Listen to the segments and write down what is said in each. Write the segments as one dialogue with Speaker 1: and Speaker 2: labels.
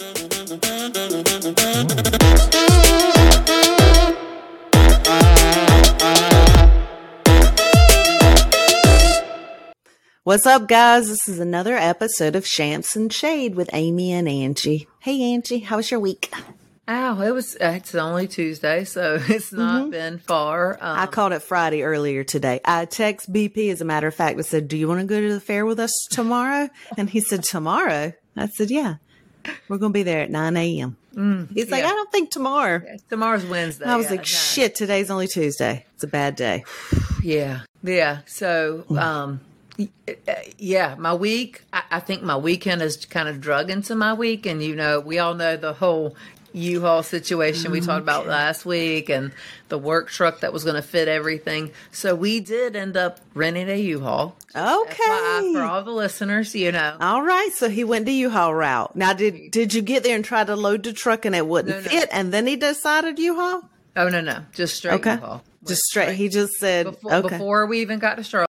Speaker 1: What's up, guys? This is another episode of Champs and Shade with Amy and Angie. Hey, Angie, how was your week?
Speaker 2: Oh, it was, it's only Tuesday, so it's not been far. Um,
Speaker 1: I called it Friday earlier today. I text BP, as a matter of fact, and said, Do you want to go to the fair with us tomorrow? And he said, Tomorrow? I said, Yeah. We're going to be there at 9 a.m. He's like. I don't think tomorrow.
Speaker 2: tomorrow's Wednesday.
Speaker 1: I was
Speaker 2: yeah,
Speaker 1: like. Shit, today's only Tuesday. It's a bad day.
Speaker 2: Yeah, yeah. So, um, uh, yeah, my week, I, I think my weekend is kind of drug into my week. And, you know, we all know the whole U-Haul situation we talked about last week and the work truck that was going to fit everything. So we did end up renting a U-Haul. FYI
Speaker 1: Okay.
Speaker 2: For all the listeners, you know.
Speaker 1: All right, so he went the U-Haul route. Now, did did you get there and try to load the truck and it wouldn't
Speaker 2: No, no.
Speaker 1: fit, and then he decided U-Haul?
Speaker 2: Oh, no, no. Just straight
Speaker 1: Okay,
Speaker 2: U-Haul.
Speaker 1: just straight. He just said,
Speaker 2: before,
Speaker 1: "Okay,
Speaker 2: before we even got to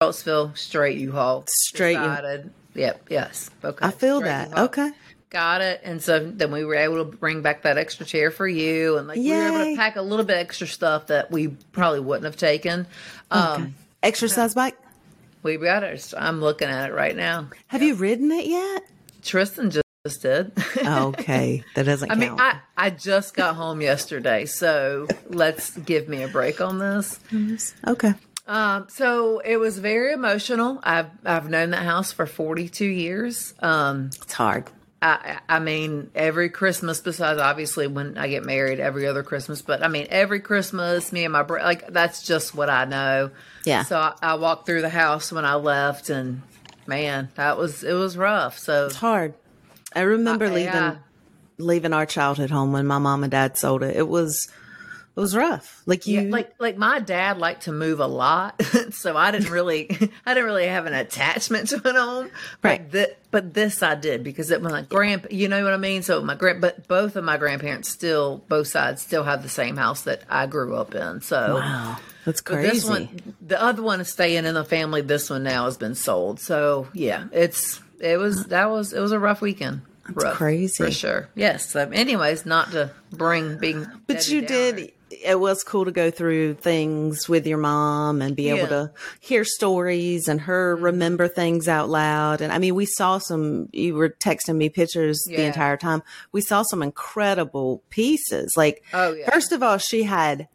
Speaker 2: Charlottesville, straight U-Haul.
Speaker 1: Straight U-
Speaker 2: Decided, Yep. Yes. Okay.
Speaker 1: I feel
Speaker 2: straight
Speaker 1: that."
Speaker 2: U-Haul.
Speaker 1: Okay,
Speaker 2: Got it. And so then we were able to bring back that extra chair for you, and like we were able to pack a little bit extra stuff that we probably wouldn't have taken. Um,
Speaker 1: exercise bike.
Speaker 2: We got it. I'm looking at it right now.
Speaker 1: Have you ridden it yet?
Speaker 2: Tristan just, just did.
Speaker 1: Okay, that doesn't
Speaker 2: I
Speaker 1: count.
Speaker 2: mean, I, I just got home yesterday, so let's give me a break on this.
Speaker 1: okay,
Speaker 2: Um, so it was very emotional. I've I've known that house for 42 years. Um,
Speaker 1: it's hard.
Speaker 2: I I mean every Christmas besides obviously when I get married every other Christmas, but I mean every Christmas me and my bro like that's just what I know.
Speaker 1: Yeah.
Speaker 2: So I, I walked through the house when I left, and man, that was it was rough. So
Speaker 1: It's hard. I remember
Speaker 2: Uh,
Speaker 1: leaving
Speaker 2: yeah.
Speaker 1: leaving our childhood home when my mom and dad sold it. It was it was rough. Like you,
Speaker 2: Yeah, like like my dad liked to move a lot, so I didn't really I didn't really have an attachment to an home. But
Speaker 1: Right.
Speaker 2: but this I did because it was my grand you know what I mean. So my grand but both of my grandparents still both sides still have the same house that I grew up in. So
Speaker 1: wow, that's crazy.
Speaker 2: this one the other one is staying in the family. This one now has been sold. So yeah, it's it was that was it was a rough weekend. rough,
Speaker 1: crazy.
Speaker 2: for sure. Yes. So anyways, not to bring being
Speaker 1: But you did. It was cool to go through things with your mom and be able to hear stories and her mm-hmm. remember things out loud. And I mean, we saw some, you were texting me pictures the entire time. We saw some incredible pieces. Like,
Speaker 2: Oh, yeah.
Speaker 1: first of all, she had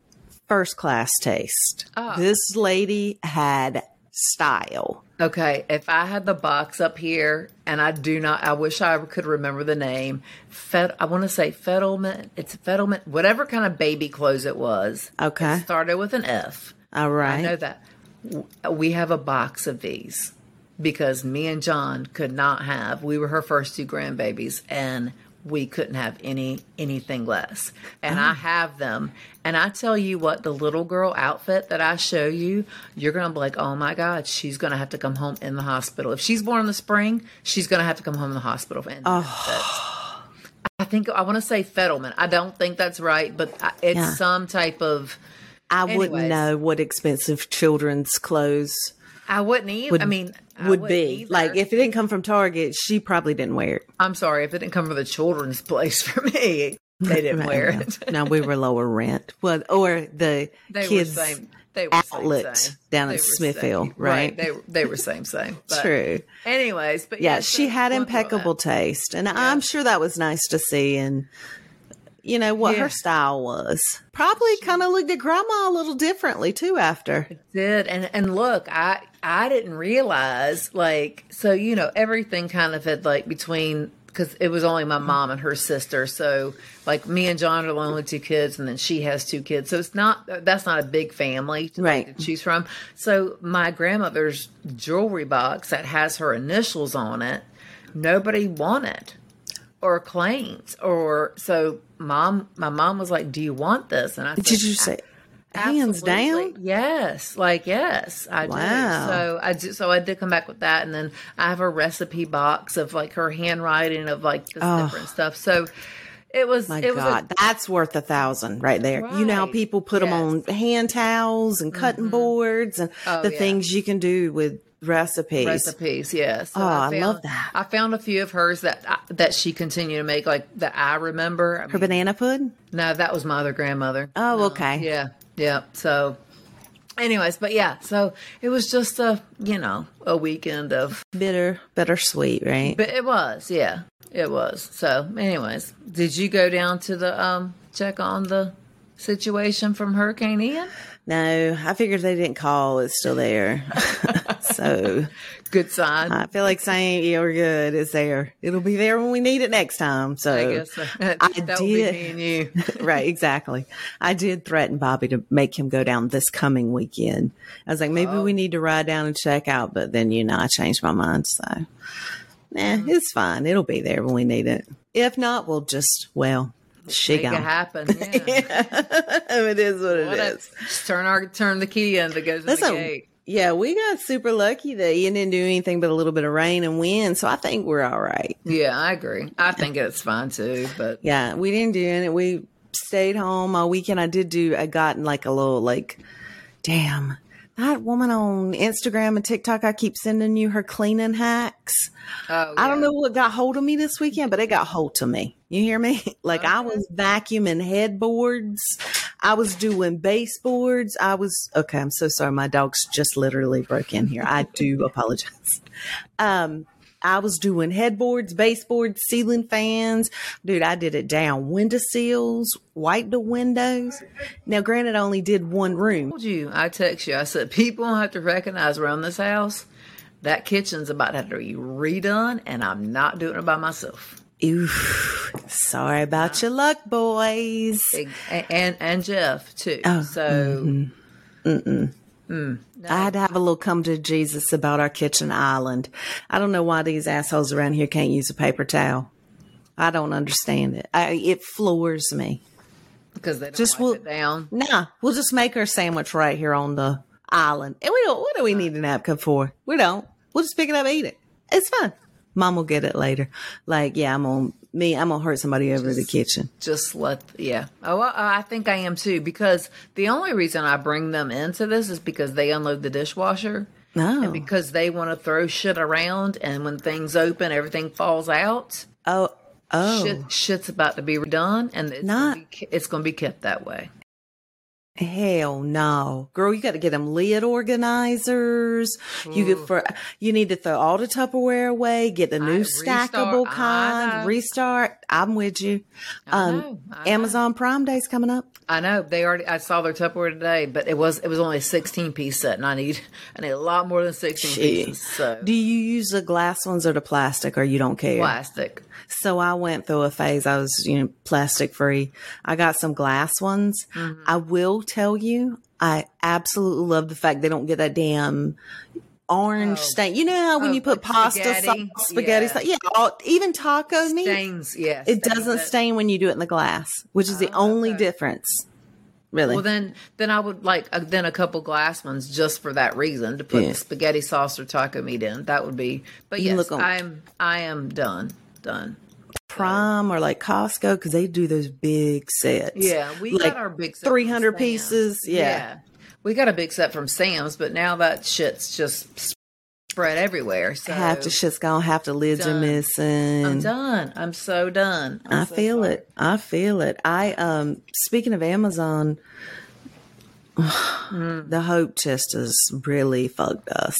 Speaker 1: first class taste.
Speaker 2: Oh.
Speaker 1: This lady had style.
Speaker 2: Okay, if I had the box up here, and I do not, I wish I could remember the name. Fed, I want to say Fettleman. It's Fettleman, whatever kind of baby clothes it was.
Speaker 1: Okay.
Speaker 2: It started with an F.
Speaker 1: All right, I
Speaker 2: know that. We have a box of these because me and John could not have. We were her first two grandbabies, and we couldn't have any anything less. And
Speaker 1: Oh.
Speaker 2: I mm-hmm. have them. And I tell you what, the little girl outfit that I show you, you're gonna be like, oh my God, she's gonna have to come home in the hospital. If she's born in the spring, she's gonna have to come home in the hospital. And
Speaker 1: Oh.
Speaker 2: I think I want to say Fettleman. I don't think that's right, but it's
Speaker 1: Yeah.
Speaker 2: some type of.
Speaker 1: I wouldn't know what expensive children's clothes
Speaker 2: I wouldn't even.
Speaker 1: would,
Speaker 2: I mean,
Speaker 1: would
Speaker 2: wouldn't
Speaker 1: be.
Speaker 2: either.
Speaker 1: Like, if it didn't come from Target, she probably didn't wear it.
Speaker 2: I'm sorry if it didn't come from the children's place for me. They didn't wear it.
Speaker 1: no, we were lower rent. Well, or the
Speaker 2: They
Speaker 1: kids
Speaker 2: were same. They were same,
Speaker 1: outlet
Speaker 2: same.
Speaker 1: down
Speaker 2: They
Speaker 1: in Smithville,
Speaker 2: same.
Speaker 1: right?
Speaker 2: They they were same same. But
Speaker 1: True.
Speaker 2: Anyways, but
Speaker 1: Yeah,
Speaker 2: yeah,
Speaker 1: she
Speaker 2: so
Speaker 1: had
Speaker 2: through all
Speaker 1: impeccable taste, and I'm sure that was nice to see. And you know what
Speaker 2: Yeah.
Speaker 1: her style was. Probably kind of looked at grandma a little differently too after.
Speaker 2: did and and look i i didn't realize like so you know everything kind of had like between because it was only my mom and her sister so like me and john are the only two kids and then she has two kids so it's not that's not a big family to,
Speaker 1: Right.
Speaker 2: to choose from so my grandmother's jewelry box that has her initials on it nobody wanted or claims or so mom my mom was like do you want this and i said,
Speaker 1: Did you say hands down?
Speaker 2: Yes, like yes, I
Speaker 1: Wow.
Speaker 2: do. So I just so I did come back with that, and then I have a recipe box of like her handwriting of like this
Speaker 1: Oh.
Speaker 2: different stuff. So it was
Speaker 1: My
Speaker 2: it was
Speaker 1: God, that's worth a thousand right there. You know how people put them on hand towels and cutting mm-hmm. boards and
Speaker 2: Oh,
Speaker 1: the
Speaker 2: yeah.
Speaker 1: things you can do with recipes.
Speaker 2: recipes. yes. So
Speaker 1: Oh, I love that.
Speaker 2: I found a few of hers that I, that she continued to make, like that I remember. I
Speaker 1: Her
Speaker 2: mean,
Speaker 1: banana pudding.
Speaker 2: no, that was my other grandmother.
Speaker 1: Oh, okay.
Speaker 2: Yeah, yeah. So, anyways, but yeah, so it was just a you know a weekend of,
Speaker 1: Bitter, bittersweet, right?
Speaker 2: but it was, yeah, it was. So, anyways, did you go down to the um check on the situation from Hurricane Ian?
Speaker 1: No, I figured they didn't call. It's still there. so
Speaker 2: Good sign.
Speaker 1: I feel like saying, we're good. It's there. It'll be there when we need it next time. So
Speaker 2: I guess so. that
Speaker 1: I
Speaker 2: be
Speaker 1: did.
Speaker 2: me and you.
Speaker 1: right, exactly. I did threaten Bobby to make him go down this coming weekend. I was like, maybe
Speaker 2: Oh.
Speaker 1: we need to ride down and check out, but then you know, I changed my mind. So, nah,
Speaker 2: Mm-hmm.
Speaker 1: it's fine. It'll be there when we need it. If not, we'll just well, she
Speaker 2: Make it happen. Yeah.
Speaker 1: it is what it
Speaker 2: What
Speaker 1: is.
Speaker 2: a- just turn our turn the key in that goes in the gate.
Speaker 1: yeah, we got super lucky that you didn't do anything but a little bit of rain and wind, so I think we're all right.
Speaker 2: Yeah, I agree. I think it's fine too, but
Speaker 1: Yeah, we didn't do it. We stayed home all weekend. I did do. I got like a little like, damn. That woman on Instagram and TikTok, I keep sending you her cleaning hacks.
Speaker 2: oh, yeah.
Speaker 1: I don't know what got hold of me this weekend, but it got hold to me. You hear me? Like I was vacuuming headboards. I was doing baseboards. I was okay. I'm so sorry. My dog's just literally broke in here. I do apologize. Um, I was doing headboards, baseboards, ceiling fans. Dude, I did it down. Window sills, wiped the windows. Now, granted, I only did one room.
Speaker 2: told you, I text you. I said people have to recognize around this house that kitchen's about to be redone, and I'm not doing it by myself.
Speaker 1: Oof. Sorry about your luck, boys.
Speaker 2: And and, and Jeff too.
Speaker 1: Oh,
Speaker 2: so mm-hmm.
Speaker 1: mm, I had to have a little come to Jesus about our kitchen island. I don't know why these assholes around here can't use a paper towel. I don't understand it. I, it floors me.
Speaker 2: because they don't
Speaker 1: Just
Speaker 2: it down.
Speaker 1: Nah, we'll just make our sandwich right here on the island. And we don't, what do we need a napkin for? We don't. We'll just pick it up, and eat it. It's fine. Mom will get it later. Like, yeah, I'm on me. I'm gonna hurt somebody over the kitchen.
Speaker 2: Just let yeah. Oh, well, uh, I think I am too because the only reason I bring them into this is because they unload the dishwasher.
Speaker 1: No.
Speaker 2: And oh. because they want to throw shit around, and when things open, everything falls out.
Speaker 1: Oh, oh,
Speaker 2: Shit, shit's about to be redone, and it's
Speaker 1: Not-
Speaker 2: gonna be, it's going to be kept that way.
Speaker 1: Hell no, girl! You got to get them lid organizers. You get for you need to throw all the Tupperware away. Get the new
Speaker 2: restart,
Speaker 1: stackable kind. Restart. I'm with you.
Speaker 2: I
Speaker 1: Um,
Speaker 2: know, I know.
Speaker 1: Amazon Prime Day's coming up.
Speaker 2: I know they already. I saw their Tupperware today, but it was it was only a sixteen piece set, and I need I need a lot more than sixteen pieces. So
Speaker 1: Do you use the glass ones or the plastic, or you don't care?
Speaker 2: plastic.
Speaker 1: So I went through a phase. I was, you know, plastic free. I got some glass ones.
Speaker 2: Mm-hmm.
Speaker 1: I will tell you, I absolutely love the fact they don't get that damn orange stain. You know how when
Speaker 2: Oh,
Speaker 1: you put pasta
Speaker 2: spaghetti?
Speaker 1: sauce, spaghetti
Speaker 2: Yeah.
Speaker 1: sauce, yeah, all, even taco meat,
Speaker 2: Stains, yes.
Speaker 1: it doesn't stain when you do it in the glass, which is the only difference. Really?
Speaker 2: Well, then, then I would like uh, then a couple glass ones just for that reason to put
Speaker 1: Yeah.
Speaker 2: the spaghetti sauce or taco meat in. That would be. But yes,
Speaker 1: look
Speaker 2: I'm I am done done.
Speaker 1: Prime or like Costco because they do those big sets.
Speaker 2: Yeah, we
Speaker 1: like
Speaker 2: got our big set
Speaker 1: 300 pieces. Yeah.
Speaker 2: we got a big set from Sam's, but now that shit's just spread everywhere. So
Speaker 1: Half the shit's gone, half the lids are
Speaker 2: Done.
Speaker 1: missing.
Speaker 2: I'm done. I'm so done. I'm
Speaker 1: I
Speaker 2: so
Speaker 1: feel
Speaker 2: sorry.
Speaker 1: it. I feel it. I um speaking of Amazon, the Hope chest has really fucked us.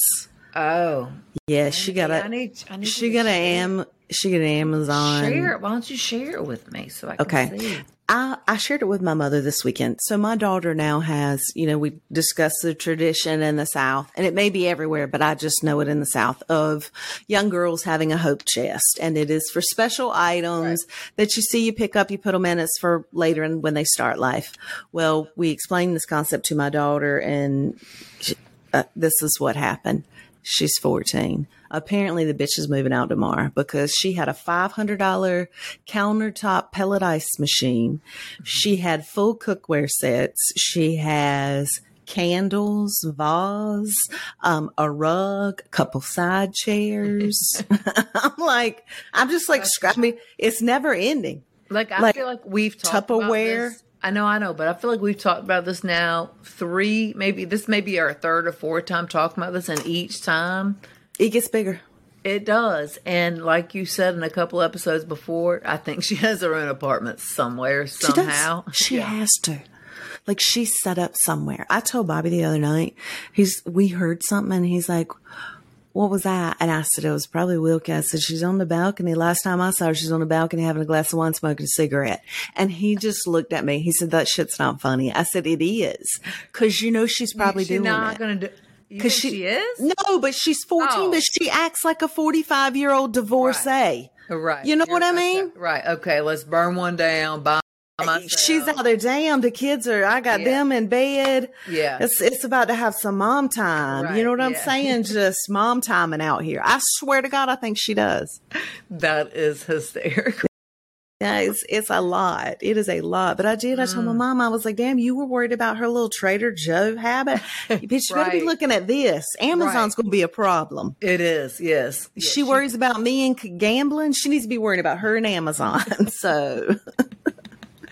Speaker 2: Oh,
Speaker 1: Yeah, she got
Speaker 2: I
Speaker 1: a
Speaker 2: need. I need
Speaker 1: she got
Speaker 2: an
Speaker 1: am she got an Amazon.
Speaker 2: Share it. Why don't you share it with me so I can
Speaker 1: Okay.
Speaker 2: see?
Speaker 1: I, I shared it with my mother this weekend. So my daughter now has, you know, we discussed the tradition in the South, and it may be everywhere, but I just know it in the South of young girls having a hope chest, and it is for special items that you see, you pick up, you put them in. It's for later and when they start life. Well, we explained this concept to my daughter, and she, uh, this is what happened. She's 14. Apparently, the bitch is moving out tomorrow because she had a $500 countertop pellet ice machine. She had full cookware sets. She has candles, vase, um, a rug, couple side chairs. I'm like, I'm just like, I mean, it's never ending.
Speaker 2: Like I
Speaker 1: Like
Speaker 2: feel like we've talked about
Speaker 1: Tupperware.
Speaker 2: this I know, I know, but I feel like we've talked about this now three, maybe this may be our third or fourth time talking about this, and each time
Speaker 1: It gets bigger.
Speaker 2: it does. And like you said in a couple episodes before, I think she has her own apartment somewhere,
Speaker 1: She
Speaker 2: somehow.
Speaker 1: does. She
Speaker 2: Yeah.
Speaker 1: has to. Like she's set up somewhere. I told Bobby the other night, he's we heard something and he's like, What was that? And I said, It was probably Wilkie. I said, She's on the balcony. Last time I saw her, she's on the balcony having a glass of wine, smoking a cigarette. And he just looked at me. He said, That shit's not funny. I said, It is. Cause you know she's probably doing it.
Speaker 2: She's
Speaker 1: doing
Speaker 2: not
Speaker 1: it.
Speaker 2: going to do. You
Speaker 1: Cause
Speaker 2: think she, is?
Speaker 1: No, but she's 14,
Speaker 2: Oh.
Speaker 1: but she acts like a 45 year old divorcee.
Speaker 2: Right.
Speaker 1: You know what I mean?
Speaker 2: Right. Okay. Let's burn one down. By myself.
Speaker 1: She's out there, damn, the kids are, I got
Speaker 2: Yeah.
Speaker 1: them in bed.
Speaker 2: Yeah.
Speaker 1: It's, it's about to have some mom time.
Speaker 2: Right,
Speaker 1: you know what I'm saying? Just mom timing out here. I swear to God, I think she does.
Speaker 2: That is hysterical.
Speaker 1: Yeah, it's, it's a lot. It is a lot. But I did. I
Speaker 2: Mm.
Speaker 1: told my mom, I was like, damn, you were worried about her little Trader Joe habit. Bitch, you better be looking at this. Amazon's
Speaker 2: Right.
Speaker 1: going to be a problem.
Speaker 2: It is. Yes. Yeah,
Speaker 1: she worries about me and gambling. She needs to be worried about her and Amazon. so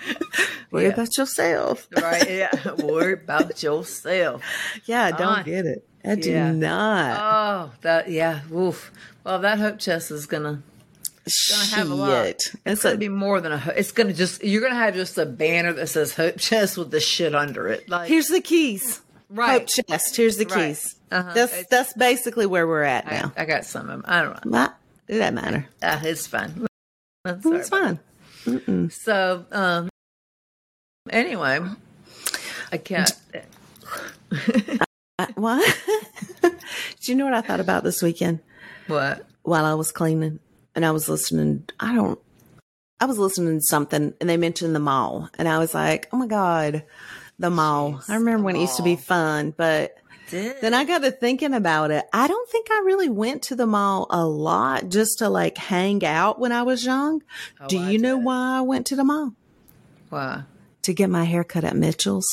Speaker 1: worry
Speaker 2: Yeah.
Speaker 1: about yourself.
Speaker 2: Right. Yeah. Worry about yourself.
Speaker 1: Yeah, I don't get it. I do
Speaker 2: Yeah.
Speaker 1: not.
Speaker 2: Oh, that. Yeah. Oof. Well, that hope chest is gonna gonna have a lot. It's
Speaker 1: It's
Speaker 2: gonna
Speaker 1: a,
Speaker 2: be more than a. It's gonna just. You're gonna have just a banner that says hope chest with the shit under it. Like
Speaker 1: here's the keys.
Speaker 2: Right.
Speaker 1: Hope chest. Here's the
Speaker 2: Right.
Speaker 1: keys.
Speaker 2: Uh-huh.
Speaker 1: That's
Speaker 2: It's-
Speaker 1: that's basically where we're at now.
Speaker 2: I got some of them. I don't know.
Speaker 1: Not, it doesn't matter.
Speaker 2: Uh, it's fine.
Speaker 1: It's fine.
Speaker 2: So, um, anyway, I can't.
Speaker 1: I, uh, what? Do you know what I thought about this weekend
Speaker 2: What?
Speaker 1: while I was cleaning and I was listening? I don't. I was listening to something and they mentioned the mall and I was like, oh my god, the mall.
Speaker 2: Jeez,
Speaker 1: I remember when it used to be fun, but Then I got to thinking about it. I don't think I really went to the mall a lot just to like hang out when I was young.
Speaker 2: Oh,
Speaker 1: Do you know why I went to the mall?
Speaker 2: Why?
Speaker 1: To get my hair cut at Mitchell's.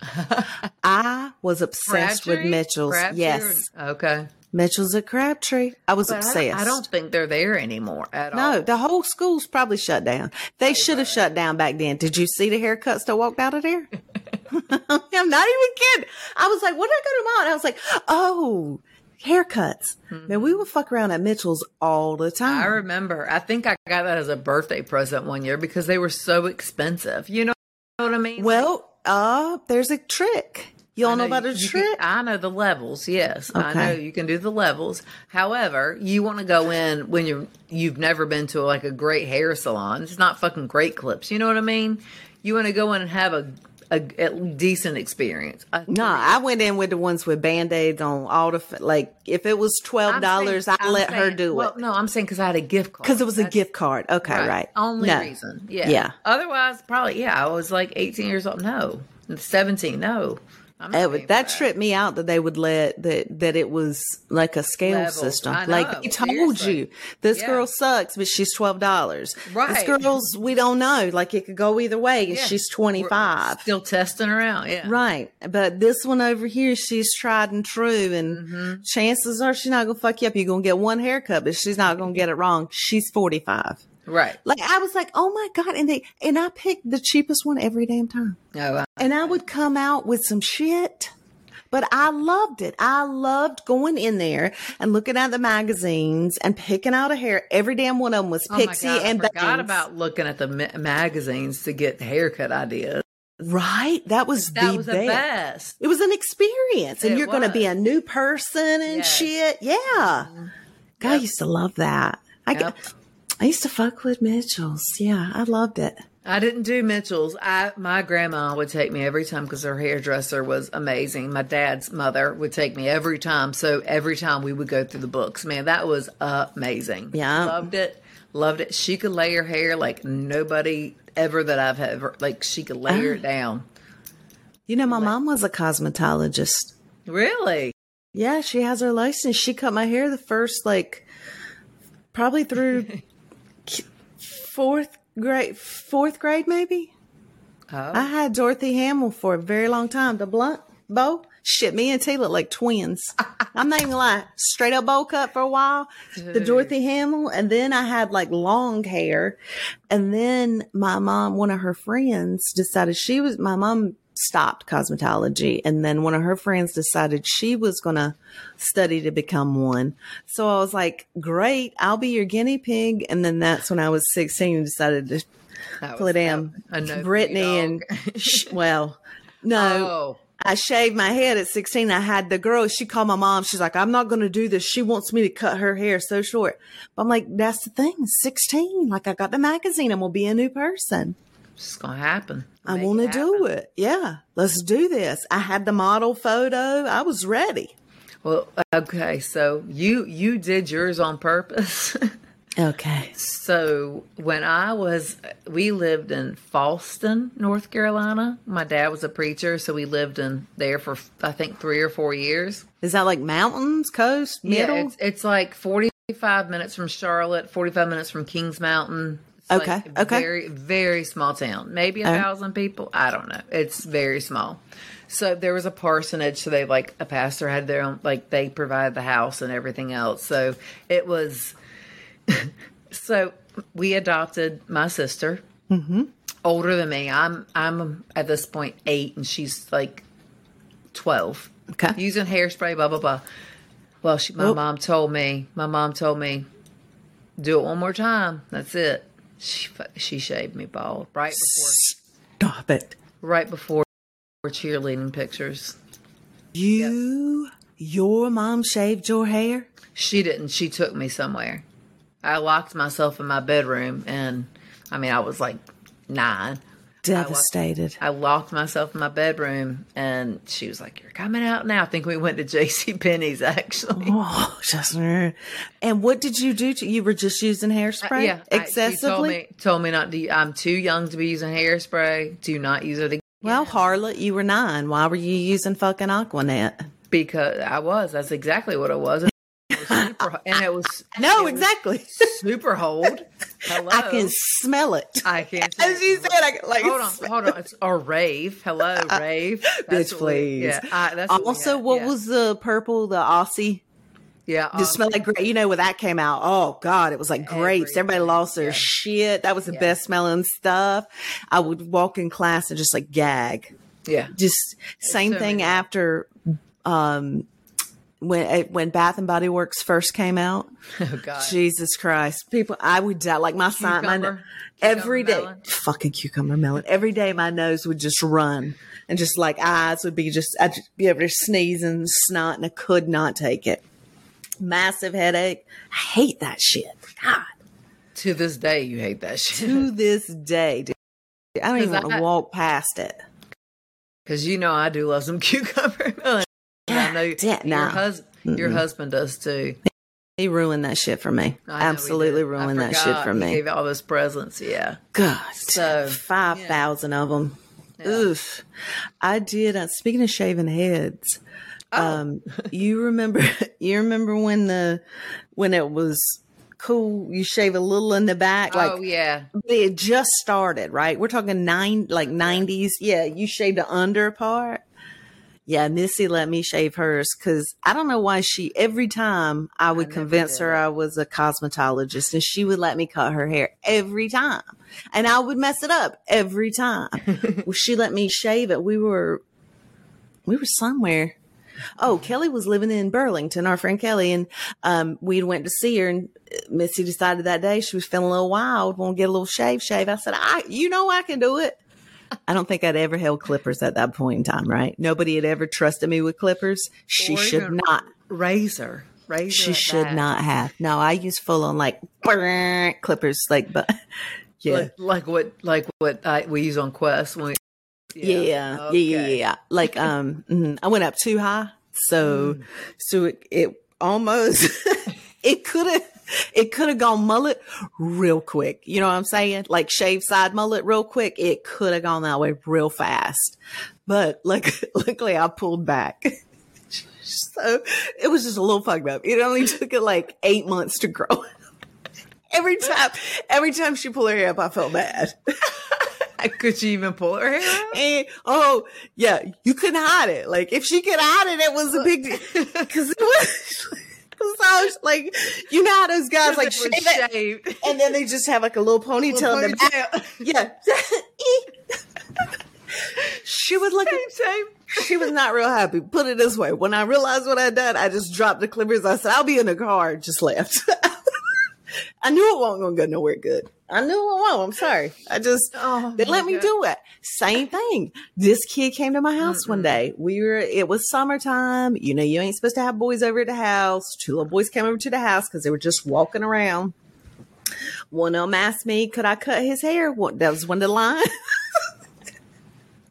Speaker 1: I was obsessed with Mitchell's.
Speaker 2: Crabtree
Speaker 1: yes.
Speaker 2: okay.
Speaker 1: Mitchell's at Crabtree. I was
Speaker 2: But I,
Speaker 1: obsessed.
Speaker 2: I don't think they're there anymore at
Speaker 1: No,
Speaker 2: all.
Speaker 1: No, the whole school's probably shut down. They should have shut down back then. Did you see the haircuts that walked out of there? I'm not even kidding. I was like, what did I go to mall? And I was like, oh, haircuts. Hmm. Man, we would fuck around at Mitchell's all the time.
Speaker 2: I remember. I think I got that as a birthday present one year because they were so expensive. You know what I mean?
Speaker 1: well, uh, there's a trick. You all know, about a trick?
Speaker 2: Can, I know the levels. Yes, I know you can do the levels. However, you want to go in when you you've never been to like a great hair salon. It's not fucking great clips. You know what I mean? You want to go in and have a a, a decent experience. I-
Speaker 1: Nah, I went in with the ones with band-aids on all the, like, if it was $12,
Speaker 2: I'm saying-
Speaker 1: I let her
Speaker 2: saying-
Speaker 1: do
Speaker 2: well,
Speaker 1: it.
Speaker 2: No, I'm saying because I had a gift card.
Speaker 1: Because it was a gift card. Okay, right.
Speaker 2: Only
Speaker 1: No.
Speaker 2: reason. Yeah.
Speaker 1: Yeah.
Speaker 2: Otherwise, probably yeah. I was like 18 years old. No, 17. No.
Speaker 1: It would, that tripped me out that they would let that that it was like a scale
Speaker 2: Levels.
Speaker 1: system. Like they told
Speaker 2: seriously.
Speaker 1: you, this
Speaker 2: Yeah.
Speaker 1: girl sucks, but she's twelve dollars. This girl's we don't know. Like it could go either way.
Speaker 2: Yeah.
Speaker 1: She's twenty five.
Speaker 2: Still testing her out. Yeah.
Speaker 1: Right. But this one over here, she's tried and true. And
Speaker 2: Mm-hmm.
Speaker 1: chances are she's not going to fuck you up. You're going to get one haircut, but she's not going to get it wrong. She's 45.
Speaker 2: Right.
Speaker 1: Like I was like, oh my God. And they, and I picked the cheapest one every damn time.
Speaker 2: Oh, no. I,
Speaker 1: And I would come out with some shit. But I loved it. I loved going in there and looking at the magazines and picking out a hair. Every damn one of them was
Speaker 2: oh
Speaker 1: Pixie
Speaker 2: God,
Speaker 1: and
Speaker 2: I forgot
Speaker 1: Bangs.
Speaker 2: about looking at the ma- magazines to get haircut ideas.
Speaker 1: right. That was
Speaker 2: That
Speaker 1: the
Speaker 2: was the
Speaker 1: best.
Speaker 2: best.
Speaker 1: It was an experience, and
Speaker 2: It
Speaker 1: you're going to be a new person and
Speaker 2: Yes.
Speaker 1: shit. Yeah, mm-hmm. God, I used to love that. I
Speaker 2: Yep.
Speaker 1: I used to fuck with Mitchell's. Yeah, I loved it.
Speaker 2: I didn't do Mitchell's. I my grandma would take me every time because her hairdresser was amazing. My dad's mother would take me every time. So every time we would go through the books. Man, that was amazing.
Speaker 1: Yeah.
Speaker 2: loved it. Loved it. She could lay her hair like nobody ever that I've ever like. She could lay
Speaker 1: Ah.
Speaker 2: her down.
Speaker 1: You know, my mom was a cosmetologist.
Speaker 2: Really?
Speaker 1: Yeah, she has her license. She cut my hair the first like probably through fourth grade, fourth grade maybe.
Speaker 2: Oh,
Speaker 1: I had Dorothy Hamill for a very long time. The blunt bow. Shit, me and T look like twins. I'm not even lying. Straight up bowl cut for a while. The Dorothy Hamill. And then I had like long hair. And then my mom, one of her friends decided she was, my mom stopped cosmetology. And then one of her friends decided she was going to study to become one. So I was like, great, I'll be your guinea pig. And then that's when I was 16 and decided to it in. Brittany and, sh- well, no.
Speaker 2: oh,
Speaker 1: I shaved my head at 16. I had the girl, she called my mom. She's like, I'm not going to do this. She wants me to cut her hair so short. But I'm like, that's the thing. 16. Like, I got the magazine. I'm going to be a new person.
Speaker 2: It's gonna happen.
Speaker 1: I want to do it. Yeah. Let's do this. I had the model photo. I was ready.
Speaker 2: Well, okay, so you you did yours on purpose.
Speaker 1: Okay.
Speaker 2: so when I was, we lived in Fallston, North Carolina. My dad was a preacher, so we lived in there for I think three or four years.
Speaker 1: Is that like mountains, coast, middle?
Speaker 2: Yeah, it's, it's like forty-five minutes from Charlotte, forty-five minutes from Kings Mountain.
Speaker 1: Okay,
Speaker 2: like
Speaker 1: okay.
Speaker 2: Very, very small town. Maybe a thousand people. I don't know. It's very small. So there was a parsonage. So they like a pastor had their own, like they provided the house and everything else. So it was. so we adopted my sister,
Speaker 1: Mm-hmm.
Speaker 2: older than me. I'm I'm at this point eight, and she's like twelve
Speaker 1: okay.
Speaker 2: using hairspray, blah blah blah. Well, she, my
Speaker 1: Oh.
Speaker 2: mom told me. My mom told me, do it one more time. That's it. She she shaved me bald right before
Speaker 1: Stop it.
Speaker 2: right before cheerleading pictures.
Speaker 1: You, your mom shaved your hair?
Speaker 2: She didn't. She took me somewhere. I locked myself in my bedroom, and I mean, I was like nine.
Speaker 1: Devastated.
Speaker 2: I locked myself in my bedroom, and she was like, "You're coming out now." I think we went to J.C. Penney's actually.
Speaker 1: Oh, just and what did you do? To, you were just using hairspray,
Speaker 2: Uh, yeah, I- she told
Speaker 1: excessively.
Speaker 2: me told me not to. I'm too young to be using hairspray. Do not use it again.
Speaker 1: well, Harlot, you were nine. Why were you using fucking Aquanet?
Speaker 2: because I was. That's exactly what it was. Was super, and it was
Speaker 1: No,
Speaker 2: it was
Speaker 1: exactly.
Speaker 2: super hold. Hello,
Speaker 1: I can smell it.
Speaker 2: I can't.
Speaker 1: As you said, I can, like
Speaker 2: Hold on, hold on. It's or rave. Hello, rave. That's
Speaker 1: Bitch,
Speaker 2: what we-
Speaker 1: please.
Speaker 2: yeah, I, that's
Speaker 1: Also, what
Speaker 2: yeah.
Speaker 1: was the purple, the Aussie?
Speaker 2: yeah?
Speaker 1: It smelled like grape. You know, when that came out, oh God, it was like grapes. Everybody lost their
Speaker 2: yeah.
Speaker 1: shit. That was the
Speaker 2: Yeah.
Speaker 1: best smelling stuff. I would walk in class and just like gag.
Speaker 2: yeah.
Speaker 1: Just same
Speaker 2: so
Speaker 1: thing
Speaker 2: many-
Speaker 1: after, um, when eh, when Bath and Body Works first came out.
Speaker 2: Oh God.
Speaker 1: Jesus Christ, people! I would die like my sign. My,
Speaker 2: Cucumber?
Speaker 1: every day,
Speaker 2: melon?
Speaker 1: fucking cucumber melon. Every day, my nose would just run, and just like eyes would be just I'd be able to sneeze and snot, and I could not take it. Massive headache. I hate that shit. God,
Speaker 2: to this day, you hate that shit
Speaker 1: to this day, dude, I don't even
Speaker 2: 'Cause
Speaker 1: want to walk past it.
Speaker 2: because you know I do love some cucumber melon. I know
Speaker 1: damn,
Speaker 2: your husband, your husband does too.
Speaker 1: He ruined that shit for me. Absolutely ruined that shit for
Speaker 2: He
Speaker 1: me.
Speaker 2: gave all those presents. Yeah.
Speaker 1: God,
Speaker 2: So,
Speaker 1: five thousand of them. Oof. I did. Uh, speaking of shaving heads,
Speaker 2: Oh.
Speaker 1: um, you remember? You remember when the when it was cool? You shave a little in the back, like
Speaker 2: oh yeah.
Speaker 1: it just started, right? We're talking nine, like nineties. Yeah, you shaved the under part. Yeah, Missy let me shave hers because I don't know why she every time I would
Speaker 2: never
Speaker 1: convince
Speaker 2: did
Speaker 1: her. I was a cosmetologist and she would let me cut her hair every time. And I would mess it up every time. well, she let me shave it. We were we were somewhere. Oh, Kelly was living in Burlington, our friend Kelly, and um, we went to see her. And Missy decided that day she was feeling a little wild, want to get a little shave. Shave. I said, I, you know, I can do it. I don't think I'd ever held clippers at that point in time, right? Nobody had ever trusted me with clippers. She
Speaker 2: Or
Speaker 1: should not.
Speaker 2: Razor. Razor.
Speaker 1: She should
Speaker 2: that.
Speaker 1: not have. No, I use full on like clippers, like, but yeah.
Speaker 2: Like, like what? Like what I, we use on Quest. When we,
Speaker 1: Yeah, yeah, yeah, yeah,
Speaker 2: Okay.
Speaker 1: yeah. Like, um, mhm. I went up too high, so,
Speaker 2: Mm.
Speaker 1: so it, it almost, it could have, it could have gone mullet real quick. You know what I'm saying? Like shave side mullet real quick. It could have gone that way real fast, but like, luckily I pulled back. so it was just a little fucked up. It only took it like eight months to grow. Every time, every time she pulled her hair up, I felt bad.
Speaker 2: Could she even pull her hair?
Speaker 1: And oh yeah, you couldn't hide it. Like if she could hide it, it was a big deal. because it was. Like, you know how those guys like shave it, and then they just have like a little ponytail in the back. Yeah. she was look.
Speaker 2: Same, same.
Speaker 1: She was not real happy. Put it this way: when I realized what I'd done, I just dropped the clippers. I said, "I'll be in the car." Just left. I knew it wasn't to go nowhere good. I knew it won't. I'm sorry. I just
Speaker 2: Oh,
Speaker 1: they let me do it. Same thing. This kid came to my house one day. We were. It was summertime. You know, you ain't supposed to have boys over at the house. Two little boys came over to the house because they were just walking around. One of them asked me, "Could I cut his hair?" What that was one of the lines.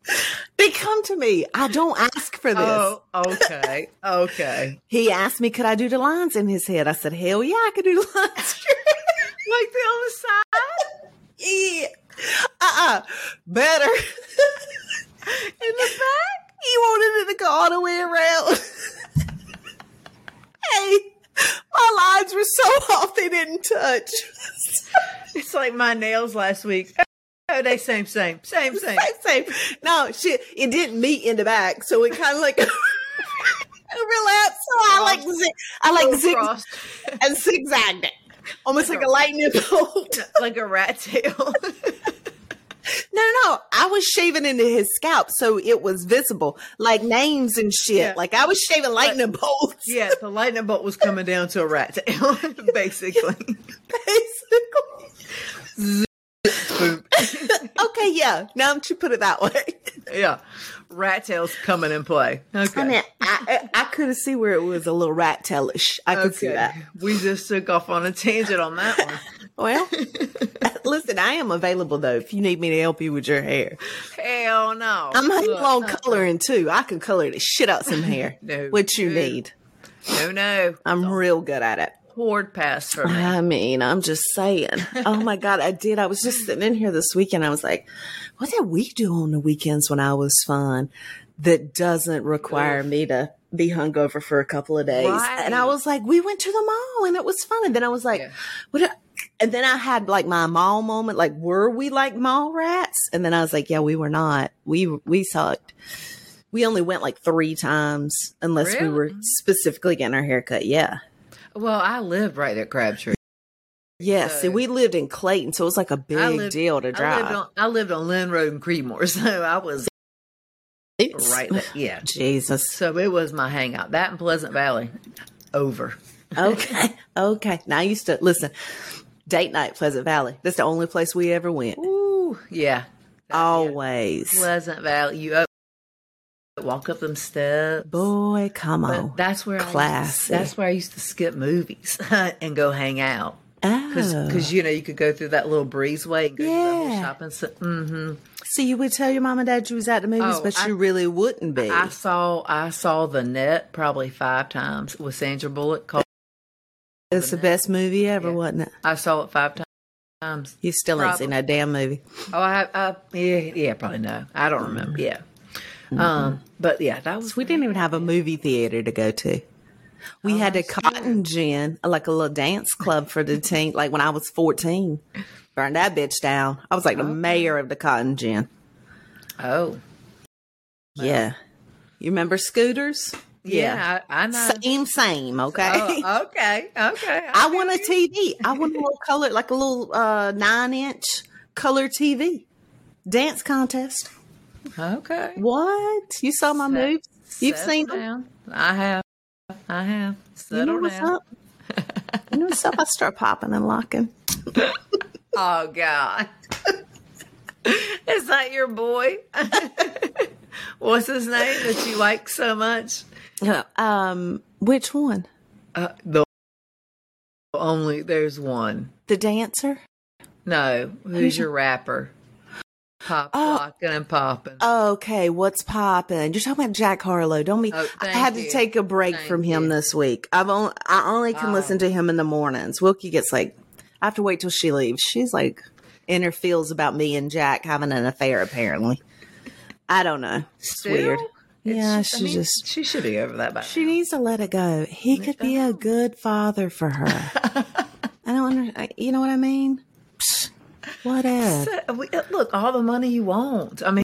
Speaker 1: they come to me. I don't ask for this.
Speaker 2: Oh, okay. Okay.
Speaker 1: He asked me, "Could I do the lines in his head?" I said, "Hell yeah, I could do the lines."
Speaker 2: Like the on the side?
Speaker 1: yeah. Uh-uh. Better.
Speaker 2: In the back?
Speaker 1: He wanted it to go all the way around. hey, my lines were so off they didn't touch.
Speaker 2: It's like my nails last week. Oh, they same, same, same, same.
Speaker 1: Same, same. No, shit, it didn't meet in the back, so it kind of like overlapped. So I like zig, I like zig and zigzagged it, almost like a lightning bolt.
Speaker 2: like a rat tail.
Speaker 1: No, no. I was shaving into his scalp, so it was visible, like names and shit.
Speaker 2: Yeah.
Speaker 1: Like I was shaving lightning bolts.
Speaker 2: yeah, the lightning bolt was coming down to a rat tail, basically.
Speaker 1: basically. Okay, yeah. Now that you put it that way,
Speaker 2: Yeah. Rat tails coming in play. Okay.
Speaker 1: I mean, I I, I could see where it was a little rat tailish. I could see that.
Speaker 2: We just took off on a tangent on that one.
Speaker 1: Well, listen, I am available though if you need me to help you with your hair.
Speaker 2: Hell no.
Speaker 1: I'm
Speaker 2: Look,
Speaker 1: able on uh-uh. coloring too. I can color the shit out some hair.
Speaker 2: No,
Speaker 1: what you
Speaker 2: no.
Speaker 1: need.
Speaker 2: No, no.
Speaker 1: I'm real good at it.
Speaker 2: Pass for me.
Speaker 1: I mean, I'm just saying. Oh my God, I did. I was just sitting in here this weekend. I was like, what did we do on the weekends when I was fun that doesn't require me to be hungover for a couple of days? And I was like, we went to the mall and it was fun. And then I was like,
Speaker 2: Yeah.
Speaker 1: what? And then I had like my mall moment. Like, were we like mall rats? And then I was like, yeah, we were not. We, we sucked. We only went like three times unless we were specifically getting our hair cut. Yeah.
Speaker 2: Well, I lived right at Crabtree.
Speaker 1: Yes,
Speaker 2: So-
Speaker 1: and we lived in Clayton, so it was like a big
Speaker 2: lived-
Speaker 1: deal to
Speaker 2: I
Speaker 1: drive.
Speaker 2: lived on I lived on Lynn Road in Creedmoor, so I was
Speaker 1: It's-
Speaker 2: right there. Yeah.
Speaker 1: Jesus.
Speaker 2: So it was my hangout. That in Pleasant Valley. Over.
Speaker 1: Okay. okay. Now I used to listen. Date night, Pleasant Valley. That's the only place we ever went.
Speaker 2: Ooh, yeah.
Speaker 1: Always.
Speaker 2: Pleasant Valley. You walk up them steps.
Speaker 1: Boy, come
Speaker 2: But
Speaker 1: on.
Speaker 2: that's where I used to, that's where I used to skip movies and go hang out because
Speaker 1: Oh.
Speaker 2: you know you could go through that little breezeway and go to the
Speaker 1: Yeah.
Speaker 2: shopping. center. hmm
Speaker 1: So you would tell your mom and dad you was at the movies,
Speaker 2: Oh,
Speaker 1: but
Speaker 2: I-
Speaker 1: you really wouldn't be.
Speaker 2: I saw I saw the net probably five times with Sandra Bullock. Called,
Speaker 1: it's the best movie ever,
Speaker 2: Yeah.
Speaker 1: wasn't it?
Speaker 2: I saw it five times.
Speaker 1: You still ain't
Speaker 2: Probably.
Speaker 1: seen that damn movie.
Speaker 2: Oh, I, I yeah, yeah, probably no. I don't remember. Yeah, um, but yeah, that was
Speaker 1: We didn't even have a movie theater to go to. We had a cotton gin, like a little dance club for the teen. Like when I was 14, burned that bitch down. I was like the mayor of the cotton gin.
Speaker 2: oh
Speaker 1: Yeah. You remember scooters?
Speaker 2: yeah, I, I know.
Speaker 1: Same, same. Okay.
Speaker 2: Oh, okay, okay.
Speaker 1: I want a TV. I want a little color, like a little uh, nine inch color TV. Dance contest.
Speaker 2: Okay.
Speaker 1: What? You saw my
Speaker 2: Set-
Speaker 1: moves? You've seen them?
Speaker 2: down. I have. I have.
Speaker 1: Settle You know
Speaker 2: Settle
Speaker 1: what's
Speaker 2: down.
Speaker 1: up? You know what's up? I start popping and locking.
Speaker 2: Oh God. Is that your boy? What's his name that you like so much?
Speaker 1: Um, which one?
Speaker 2: Uh, the only there's one.
Speaker 1: The dancer?
Speaker 2: No, who's your rapper? Pop
Speaker 1: Oh.
Speaker 2: locking and popping.
Speaker 1: Okay, what's popping? You're talking about Jack Harlow. Don't be.
Speaker 2: Oh,
Speaker 1: I had to take a break
Speaker 2: Thank
Speaker 1: from him
Speaker 2: you.
Speaker 1: this week. I've only I only can
Speaker 2: Oh.
Speaker 1: listen to him in the mornings. Wilkie gets like I have to wait till she leaves. She's like in her feels about me and Jack having an affair. Apparently, I don't know. It's
Speaker 2: Still?
Speaker 1: weird.
Speaker 2: It's
Speaker 1: Yeah,
Speaker 2: I
Speaker 1: she
Speaker 2: mean,
Speaker 1: just
Speaker 2: she should be over that by
Speaker 1: she needs to let it go. He could be a good father for her. I don't under, you know what I mean? What else?
Speaker 2: So, we- uh, look, all the money you want. I mean,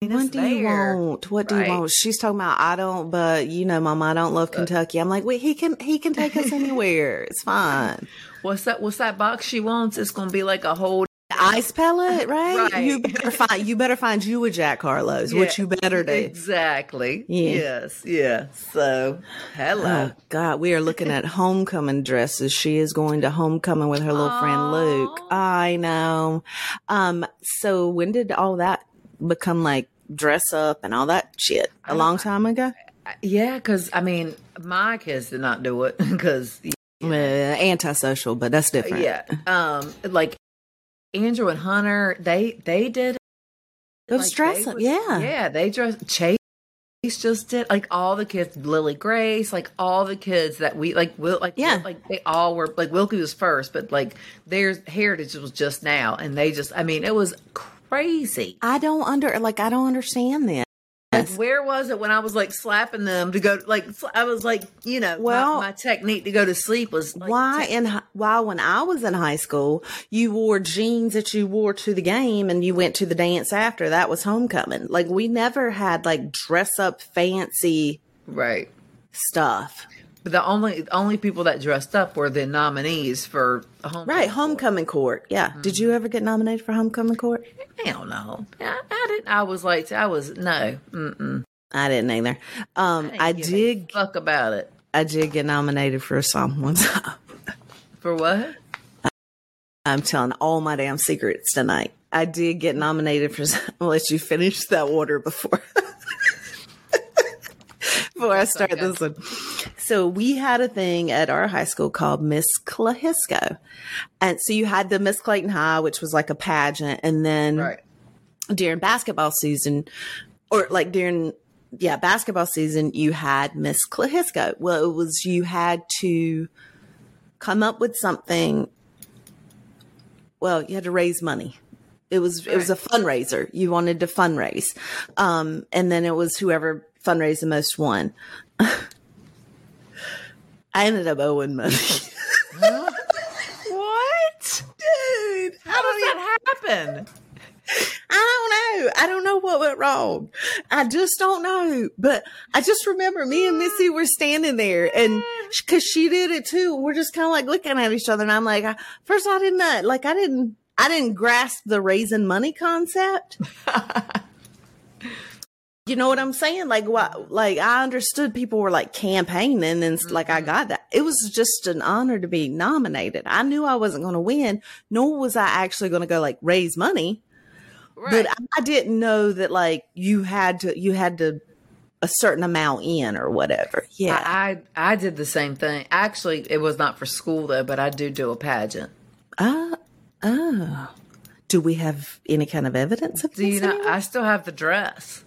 Speaker 1: What do you want? What do
Speaker 2: Right.
Speaker 1: you want? She's talking about I don't, but you know, Mom, I don't love Kentucky. I'm like, wait, he can he can take us anywhere. It's fine.
Speaker 2: What's that? What's that box she wants? It's going to be like a whole.
Speaker 1: Ice pellet, right?
Speaker 2: Right.
Speaker 1: You better find you better find you a Jack Harlows, which you better do.
Speaker 2: Exactly.
Speaker 1: Yeah.
Speaker 2: Yes. Yeah. So, hello.
Speaker 1: Oh God, we are looking at homecoming dresses. She is going to homecoming with her little friend Luke. I know. Um, so when did all that become like dress up and all that shit? A long time ago?
Speaker 2: Yeah, because I mean, my kids did not do it because
Speaker 1: Uh, antisocial, but that's different.
Speaker 2: yeah, um, like Andrew and Hunter, they they did.
Speaker 1: Those
Speaker 2: Like,
Speaker 1: dress up, yeah.
Speaker 2: yeah, they dressed. Chase just did like all the kids, Lily Grace, like all the kids that we like. Will like
Speaker 1: Yeah.
Speaker 2: like they all were like Wilkie was first, but like their heritage was just now, and they just, I mean, it was crazy.
Speaker 1: I don't under like I don't understand this.
Speaker 2: Like, where was it when I was like slapping them to go? Like, I was like, you know,
Speaker 1: Well-
Speaker 2: my, my technique to go to sleep was like,
Speaker 1: why
Speaker 2: te-
Speaker 1: in why when I was in high school you wore jeans that you wore to the game and you went to the dance after that was homecoming like we never had like dress up fancy
Speaker 2: right.
Speaker 1: stuff
Speaker 2: But the only only people that dressed up were the nominees for homecoming.
Speaker 1: right homecoming court yeah did you ever get nominated for homecoming court
Speaker 2: Hell no, I, I didn't. I was like, I was no. Mm-mm.
Speaker 1: I didn't either um I,
Speaker 2: Didn't give a
Speaker 1: did
Speaker 2: fuck about it.
Speaker 1: I did get nominated for a song one time
Speaker 2: For what?
Speaker 1: I'm telling all my damn secrets tonight I did get nominated for I'll let you finish that water before before I start
Speaker 2: okay.
Speaker 1: this one. So we had a thing at our high school called Miss Clahisco. And so you had the Miss Clayton High, which was like a pageant. And then
Speaker 2: Right.
Speaker 1: during basketball season, or like during, yeah, basketball season, you had Miss Clahisco. Well, it was, you had to come up with something. Well, you had to raise money. It was, it was a fundraiser. You wanted to fundraise. Um, and then it was whoever fundraised the most won. I ended up owing money.
Speaker 2: What, dude? How does that happen?
Speaker 1: I don't know. I don't know what went wrong. I just don't know. But I just remember me and Missy were standing there and cause she did it too. We're just kind of like looking at each other and I'm like, I, first I didn't, know, like I didn't, I didn't grasp the raising money concept. you know what I'm saying? Like what, like I understood people were like campaigning and s- like I got that. It was just an honor to be nominated. I knew I wasn't going to win, nor was I actually going to go like raise money
Speaker 2: Right.
Speaker 1: but I didn't know that like you had to you had to a certain amount in or whatever. Yeah.
Speaker 2: I, I I did the same thing. Actually, it was not for school though, but I do do a pageant.
Speaker 1: Ah, oh. Do we have any kind of evidence of
Speaker 2: Do you
Speaker 1: this?
Speaker 2: know?
Speaker 1: anywhere?
Speaker 2: I still have the dress.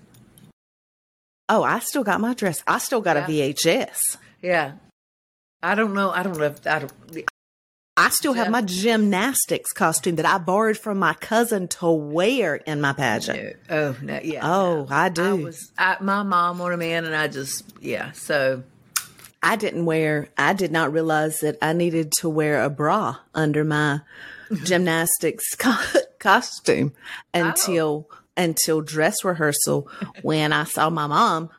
Speaker 1: oh, I still got my dress. I still got a VHS.
Speaker 2: Yeah. I don't know. I don't know if I don't.
Speaker 1: I still have my gymnastics costume that I borrowed from my cousin to wear in my pageant.
Speaker 2: Oh no, yeah.
Speaker 1: Oh,
Speaker 2: no.
Speaker 1: I do.
Speaker 2: I was. I, my mom wanted me in, and I just yeah. So
Speaker 1: I didn't wear, I did not realize that I needed to wear a bra under my gymnastics co- costume until, oh. until dress rehearsal when I saw my mom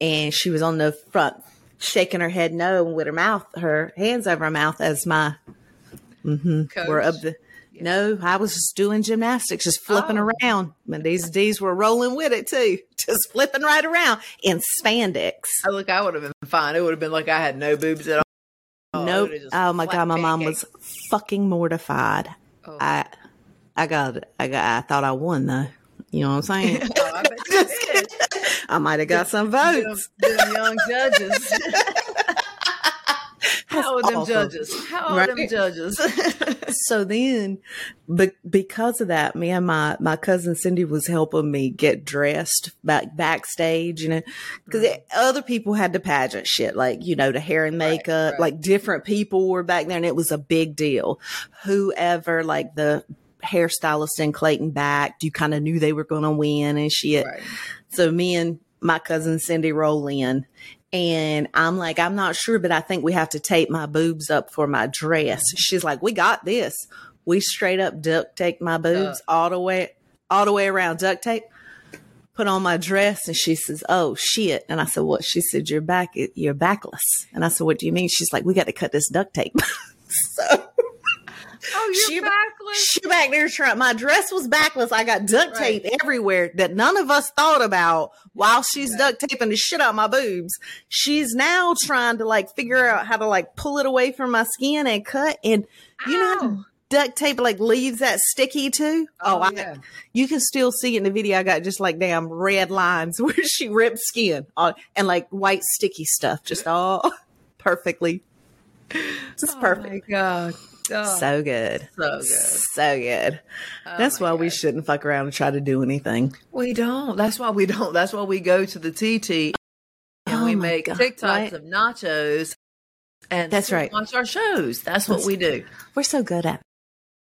Speaker 1: and she was on the front shaking her head no with her mouth, her hands over her mouth as my,
Speaker 2: coach,
Speaker 1: were up the, no, I was just doing gymnastics, just flipping
Speaker 2: Oh.
Speaker 1: around. And these D's were rolling with it too, just flipping right around in spandex.
Speaker 2: Oh, look, I would have been fine. It would have been like I had no boobs at all. Oh,
Speaker 1: nope. Oh my god, my mom was fucking mortified.
Speaker 2: Oh.
Speaker 1: I, I got, I got, I thought I won though. You know what I'm saying?
Speaker 2: Oh, I bet you did.
Speaker 1: I might have got some
Speaker 2: Them,
Speaker 1: votes.
Speaker 2: them young judges. How are them
Speaker 1: awful.
Speaker 2: judges? How are them judges?
Speaker 1: So then, but because of that, me and my my cousin Cindy was helping me get dressed back backstage. You know, because other people had the pageant shit, like you know, the hair and makeup,
Speaker 2: right.
Speaker 1: like different people were back there, and it was a big deal. Whoever, like the hairstylist in Clayton backed, you kind of knew they were going to win and shit.
Speaker 2: right.
Speaker 1: So me and my cousin Cindy roll in and I'm like, I'm not sure, but I think we have to tape my boobs up for my dress. Mm-hmm. She's like, we got this. We straight up duct tape my boobs all the way, all the way around duct tape. Put on my dress, and she says, "Oh shit!" And I said, "What?" She said, "You're back. You're backless." And I said, "What do you mean?" She's like, "We got to cut this duct tape." so
Speaker 2: Oh, you're
Speaker 1: She-
Speaker 2: backless.
Speaker 1: she back there trying. My dress was backless. I got duct
Speaker 2: Right.
Speaker 1: tape everywhere that none of us thought about while she's duct taping the shit out of my boobs. She's now trying to like figure out how to like pull it away from my skin and cut. And you know duct tape like leaves that sticky too? Oh, I,
Speaker 2: yeah.
Speaker 1: you can still see in the video. I got just like damn red lines where she ripped skin uh, and like white sticky stuff, just all perfectly, just
Speaker 2: Oh
Speaker 1: perfect.
Speaker 2: my god. Oh,
Speaker 1: So good.
Speaker 2: so good.
Speaker 1: So good.
Speaker 2: Oh
Speaker 1: That's why we shouldn't fuck around and try to do anything.
Speaker 2: We don't. That's why we don't. That's why we go to the TT and
Speaker 1: Oh
Speaker 2: we make
Speaker 1: God,
Speaker 2: TikToks
Speaker 1: right?
Speaker 2: of nachos and
Speaker 1: That's right.
Speaker 2: Watch our shows. That's what we do.
Speaker 1: We're so good at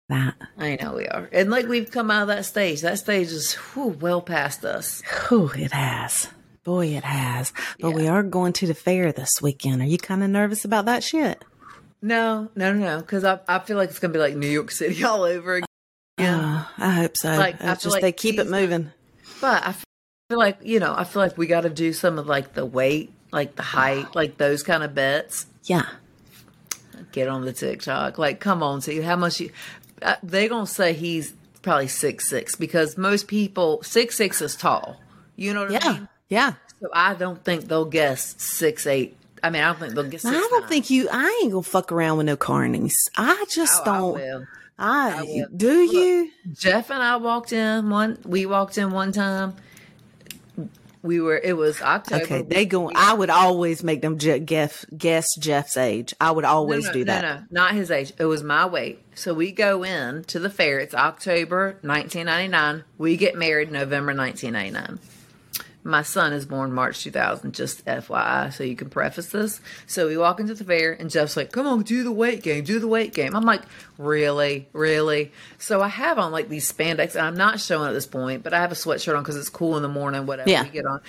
Speaker 1: that.
Speaker 2: I know we are. And like we've come out of that stage. That stage is whew, well past us.
Speaker 1: Whew, it has. Boy, it has. But we are going to the fair this weekend. Are you kind of nervous about that shit?
Speaker 2: No, no, no, no. Because I, I feel like it's gonna be like New York City all over again.
Speaker 1: Uh, I hope so.
Speaker 2: Like, I feel
Speaker 1: just
Speaker 2: like
Speaker 1: they keep it moving.
Speaker 2: But I feel like you know, I feel like we got to do some of like the weight, like the height, like those kind of bets.
Speaker 1: Yeah.
Speaker 2: Get on the TikTok. Like, come on, see how much you. Uh, they're gonna say he's probably six six because most people six six is tall. You know what I
Speaker 1: Yeah.
Speaker 2: mean?
Speaker 1: Yeah.
Speaker 2: So I don't think they'll guess six eight. I mean, I don't think they'll guess.
Speaker 1: I don't think you, I ain't gonna fuck around with no carnies. I just
Speaker 2: Oh, I
Speaker 1: don't.
Speaker 2: will.
Speaker 1: I,
Speaker 2: will.
Speaker 1: do you?
Speaker 2: Jeff and I walked in one. We walked in one time. We were. It was October.
Speaker 1: Okay, they going. I would always make them je- guess, guess Jeff's age. I would always
Speaker 2: no, no,
Speaker 1: do that.
Speaker 2: No, no, not his age. It was my weight. So we go in to the fair. It's October 1999. We get married November 1999. My son is born March 2000, just FYI, so you can preface this. So we walk into the fair, and Jeff's like, Come on, do the weight game, do the weight game. I'm like, Really? Really? So I have on like these spandex, and I'm not showing at this point, but I have a sweatshirt on because it's cool in the morning, whatever
Speaker 1: Yeah.
Speaker 2: we get on.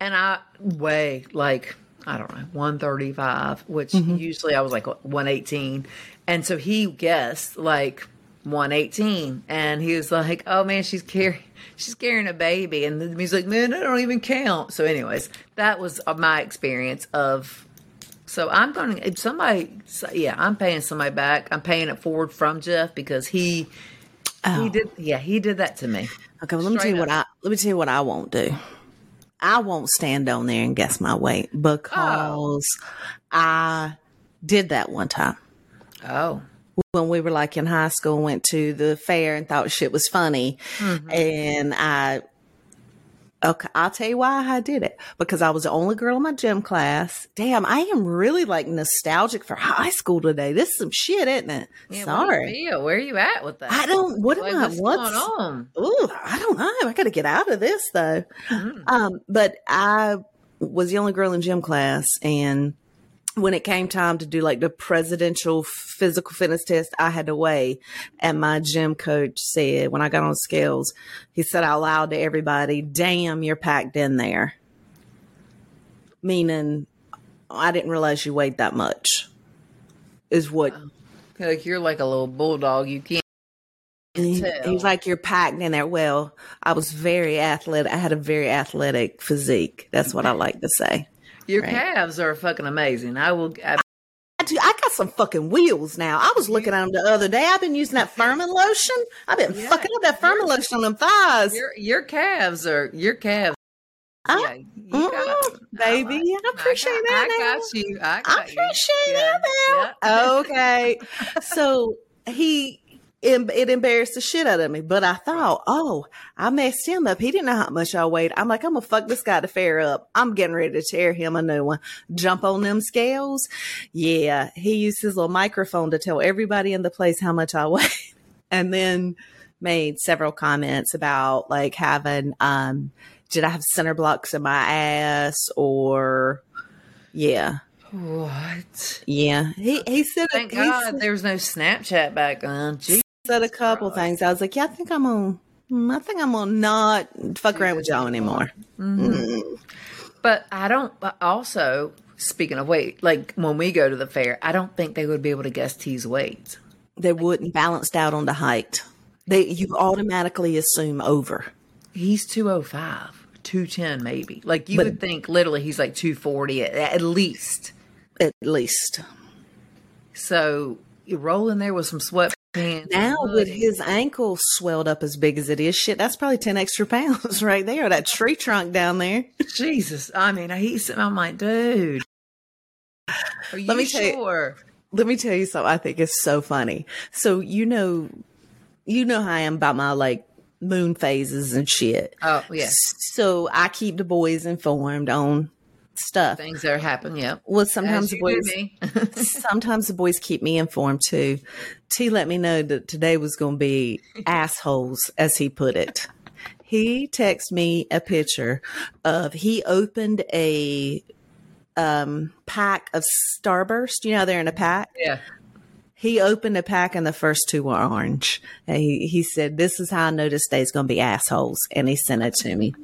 Speaker 2: And I weigh like, I don't know, 135, which
Speaker 1: Mm-hmm.
Speaker 2: usually I was like 118. And so he guessed like 118. And he was like, oh man, she's carrying. She's carrying a baby, and he's like, "Man, I don't even count." So, anyways, that was my experience of. So I'm going to somebody. so, Yeah, I'm paying somebody back. I'm paying it forward from Jeff because he
Speaker 1: Oh.
Speaker 2: he did. Yeah, he did that to me.
Speaker 1: Okay, well, let me tell you what I let me tell you what I won't do. I won't stand on there and guess my weight oh. because I did that one time
Speaker 2: Oh,
Speaker 1: when we were like in high school. Went to the fair and thought shit was funny, and I. Okay, I'll tell you why I did it because I was the only girl in my gym class. Damn, I am really like nostalgic for high school today. This is some shit, isn't it?
Speaker 2: yeah,
Speaker 1: Sorry,
Speaker 2: What do? Where are you at with that?
Speaker 1: I don't. What am
Speaker 2: Like,
Speaker 1: I?
Speaker 2: what's,
Speaker 1: What's
Speaker 2: going on?
Speaker 1: Ooh, I don't know. I got to get out of this though. Um, but I was the only girl in gym class, and when it came time to do like the presidential physical fitness test, I had to weigh. And my gym coach said, when I got on scales, he said out loud to everybody, "Damn, you're packed in there." Meaning, I didn't realize you weighed that much. Is what
Speaker 2: Like you're like a little bulldog. You can't.
Speaker 1: He- He's like, you're packed in there. Well, I was very athletic. I had a very athletic physique. That's what I like to say.
Speaker 2: Your
Speaker 1: Right.
Speaker 2: calves are fucking amazing. I will. I,
Speaker 1: I, do, I got some fucking wheels now. I was looking at them the other day. I've been using that Furman lotion. I've been
Speaker 2: Yeah.
Speaker 1: fucking up that Furman lotion on them thighs.
Speaker 2: your your calves are your calves.
Speaker 1: I-
Speaker 2: yeah, you
Speaker 1: Mm,
Speaker 2: got,
Speaker 1: baby, I appreciate
Speaker 2: I got,
Speaker 1: that.
Speaker 2: I
Speaker 1: now.
Speaker 2: got you. I, got
Speaker 1: I appreciate
Speaker 2: Yeah,
Speaker 1: that
Speaker 2: yeah.
Speaker 1: Okay. so he, it, it embarrassed the shit out of me. But I thought, oh, I messed him up. He didn't know how much I weighed. I'm like, I'm going to fuck this guy to fair up. I'm getting ready to tear him a new one. Jump on them scales. Yeah. He used his little microphone to tell everybody in the place how much I weighed. And then made several comments about like having, um, did I have center blocks in my ass or, yeah.
Speaker 2: What?
Speaker 1: Yeah, he he said
Speaker 2: Thank
Speaker 1: he
Speaker 2: God
Speaker 1: said,
Speaker 2: there was no Snapchat back then. Gee,
Speaker 1: said a couple things. I was like, yeah, I think I'm on. Mm, I think I'm gonna not fuck around with y'all anymore. Mm-hmm. Mm-hmm.
Speaker 2: But I don't. Also, speaking of weight, like when we go to the fair, I don't think they would be able to guess T's weight.
Speaker 1: They wouldn't balanced out on the height. They you automatically assume over.
Speaker 2: He's 205, 210 maybe. Like you
Speaker 1: But-
Speaker 2: would think literally he's like 240 at, at least.
Speaker 1: At least.
Speaker 2: So you roll in there with some
Speaker 1: Now with his ankle swelled up as big as it is, shit, that's probably ten extra pounds right there. That tree trunk down there.
Speaker 2: Jesus, I mean, he's. I'm like, dude. Are you
Speaker 1: Let me tell you-
Speaker 2: sure?
Speaker 1: Let me tell you something I think is so funny. So you know you know how I am about my like moon phases and shit.
Speaker 2: Oh yes.
Speaker 1: So I keep the boys informed on stuff.
Speaker 2: things that happen. yeah.
Speaker 1: Well, sometimes the boys
Speaker 2: me.
Speaker 1: sometimes the boys keep me informed too. T let me know that today was going to be assholes, as he put it. He texted me a picture of he opened a um pack of Starburst. You know they're in a pack.
Speaker 2: yeah.
Speaker 1: He opened a pack and the first two were orange. And he he said, "This is how I know this day's going to be assholes," and he sent it to me.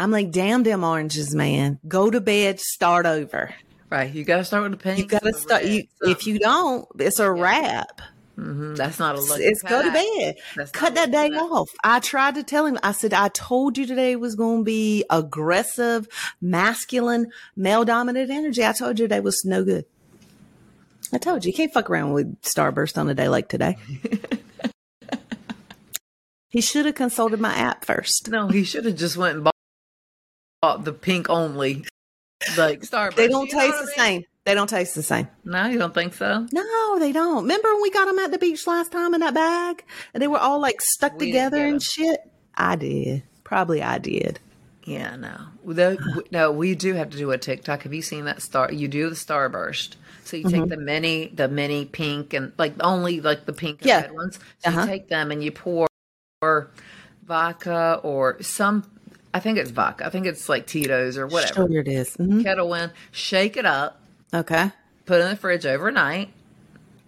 Speaker 1: I'm like, "Damn them oranges, man! Go to bed, start over."
Speaker 2: Right. You got to start with the pink.
Speaker 1: You got to start. You, if you don't, it's a wrap.
Speaker 2: hmm That's not a look.
Speaker 1: It's go to bed.
Speaker 2: That's
Speaker 1: Cut that day off. I tried to tell him. I said, I told you today was going to be aggressive, masculine, male dominant energy. I told you today was no good. I told you you can't fuck around with Starburst on a day like today. he should have consulted my app first.
Speaker 2: No, he should have just went and bought, bought the pink only, like Starbucks.
Speaker 1: They don't
Speaker 2: You know
Speaker 1: taste the
Speaker 2: I mean?
Speaker 1: same. They don't taste the same.
Speaker 2: No, you don't think so?
Speaker 1: No, they don't. Remember when we got them at the beach last time in that bag, and they were all like stuck
Speaker 2: We
Speaker 1: together and shit? I did. Probably I did.
Speaker 2: Yeah, no. The, no, we do have to do a TikTok. Have you seen that star? You do the starburst. So you
Speaker 1: Mm-hmm.
Speaker 2: take the mini, the mini pink, and like only like the pink and
Speaker 1: Yeah.
Speaker 2: red ones. So
Speaker 1: Uh-huh.
Speaker 2: you take them and you pour vodka or some. I think it's vodka. I think it's like Tito's or whatever.
Speaker 1: Sure it is. Mhm.
Speaker 2: Kettle in, shake it up,
Speaker 1: Okay.
Speaker 2: put it in the fridge overnight,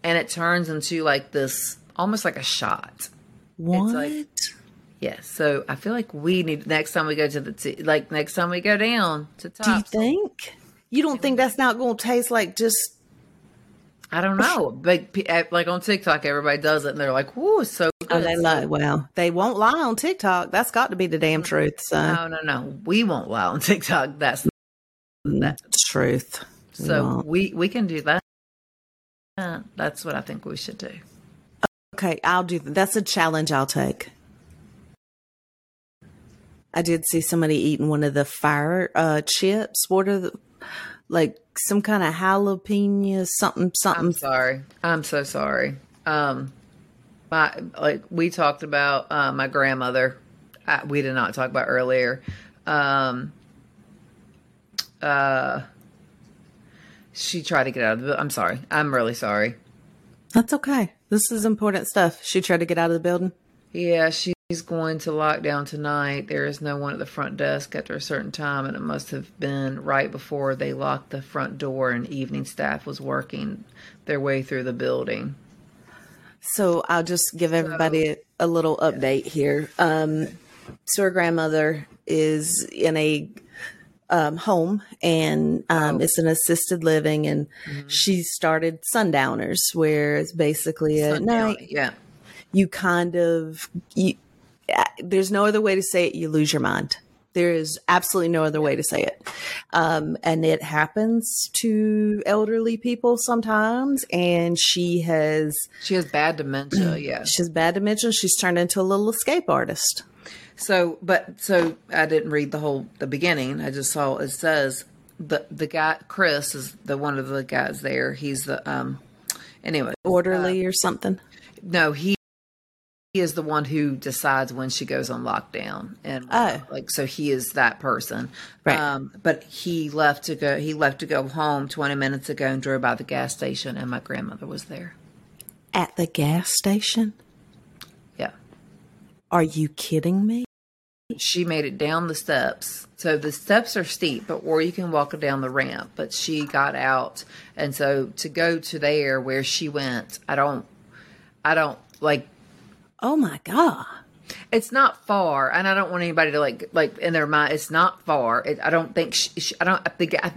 Speaker 2: and it turns into like this, almost like a shot.
Speaker 1: What?
Speaker 2: like- Yes. So I feel like we need next time we go to the t- like next time we go down to
Speaker 1: Do you think? You don't think that's not going to taste like just
Speaker 2: I don't know. Like like on TikTok, everybody does it, and they're like, "Ooh, it's so good."
Speaker 1: Oh, they lie. Well, they won't lie on TikTok. That's got to be the damn truth. So
Speaker 2: No, no, no. We won't lie on TikTok. That's that.
Speaker 1: truth.
Speaker 2: So
Speaker 1: Well,
Speaker 2: we we can do that. Uh, That's what I think we should do.
Speaker 1: okay, I'll do. that. That's a challenge I'll take. I did see somebody eating one of the fire uh, chips. What are the like some kind of jalapeno something something?
Speaker 2: I'm sorry. I'm so sorry. Um, my like we talked about uh, my grandmother. Uh, we did not talk about earlier. Um, uh, she tried to get out of the. I'm sorry. I'm really sorry.
Speaker 1: That's okay. This is important stuff. She tried to get out of the building.
Speaker 2: Yeah, she's going to lockdown tonight. There is no one at the front desk after a certain time, and it must have been right before they locked the front door and evening staff was working their way through the building.
Speaker 1: So I'll just give everybody a, a little update here. Um, so her grandmother is in a um, home and um, it's an assisted living, and she started sundowners, where it's basically at night
Speaker 2: Yeah.
Speaker 1: you kind of you. uh, There's no other way to say it. You lose your mind. There is absolutely no other way to say it. Um, and it happens to elderly people sometimes. And she has
Speaker 2: She has bad dementia, yeah.
Speaker 1: She's bad dementia. She's turned into a little escape artist.
Speaker 2: So, but so I didn't read the whole the beginning. I just saw it says the the guy Chris is the one of the guys there. He's the um anyway.
Speaker 1: Orderly or something.
Speaker 2: No, he he is the one who decides when she goes on lockdown and
Speaker 1: Oh.
Speaker 2: like so he is that person.
Speaker 1: Right.
Speaker 2: Um but he left to go he left to go home 20 minutes ago and drove by the gas station and my grandmother was there.
Speaker 1: At the gas station?
Speaker 2: Yeah.
Speaker 1: Are you kidding me?
Speaker 2: she made it down the steps. So the steps are steep, but or you can walk down the ramp. But she got out, and so to go to there where she went, I don't, I don't like.
Speaker 1: Oh my God.
Speaker 2: It's not far, and I don't want anybody to like like in their mind. It's not far. It, I don't think. She, she, I don't. I think. I,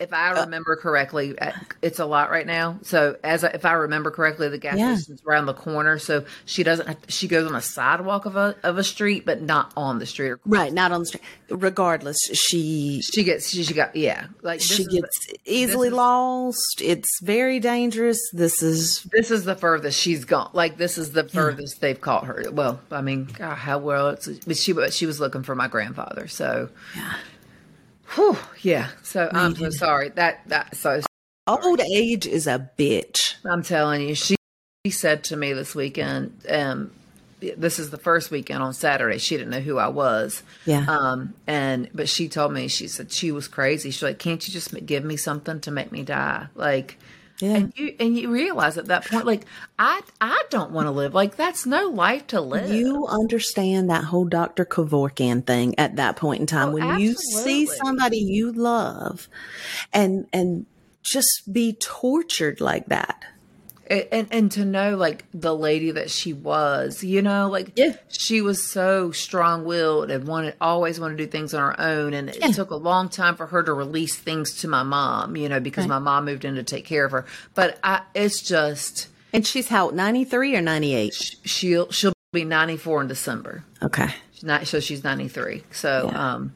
Speaker 2: if I remember correctly, uh, it's a lot right now. So as I, if I remember correctly, the gas
Speaker 1: Yeah.
Speaker 2: station's around the corner. So she doesn't. Have, she goes on a sidewalk of a of a street, but not on the street.
Speaker 1: Right, not on the street. Regardless, she
Speaker 2: She gets. She, she got. Yeah. Like
Speaker 1: she
Speaker 2: is
Speaker 1: gets easily
Speaker 2: is-
Speaker 1: lost. It's very dangerous. This is
Speaker 2: This is the furthest she's gone. Like this is the furthest they've caught her. Well, I mean, God, how well it's. But she, but she was looking for my grandfather. So.
Speaker 1: Yeah.
Speaker 2: Whew, yeah. So I'm so sorry. That that so
Speaker 1: old age is a bitch.
Speaker 2: I'm telling you, she, she said to me this weekend, um, this is the first weekend on Saturday. She didn't know who I was.
Speaker 1: Yeah.
Speaker 2: Um, and, but she told me, she said she was crazy. She's like, can't you just give me something to make me die? Like,
Speaker 1: Yeah.
Speaker 2: and you, and you realize at that point, like, I, I don't want to live. Like, that's no life to live.
Speaker 1: You understand that whole Dr. Kevorkian thing at that point in time
Speaker 2: Oh,
Speaker 1: when you see somebody you love and and just be tortured like that.
Speaker 2: And, and to know like the lady that she was you know like
Speaker 1: Yeah.
Speaker 2: she was so strong-willed and wanted always wanted to do things on her own and it
Speaker 1: Yeah.
Speaker 2: took a long time for her to release things to my mom you know because my mom moved in to take care of her but i it's just
Speaker 1: And she's how 93 or 98?
Speaker 2: she'll she'll be 94 in december
Speaker 1: Okay.
Speaker 2: She's not so she's 93 so
Speaker 1: Yeah.
Speaker 2: um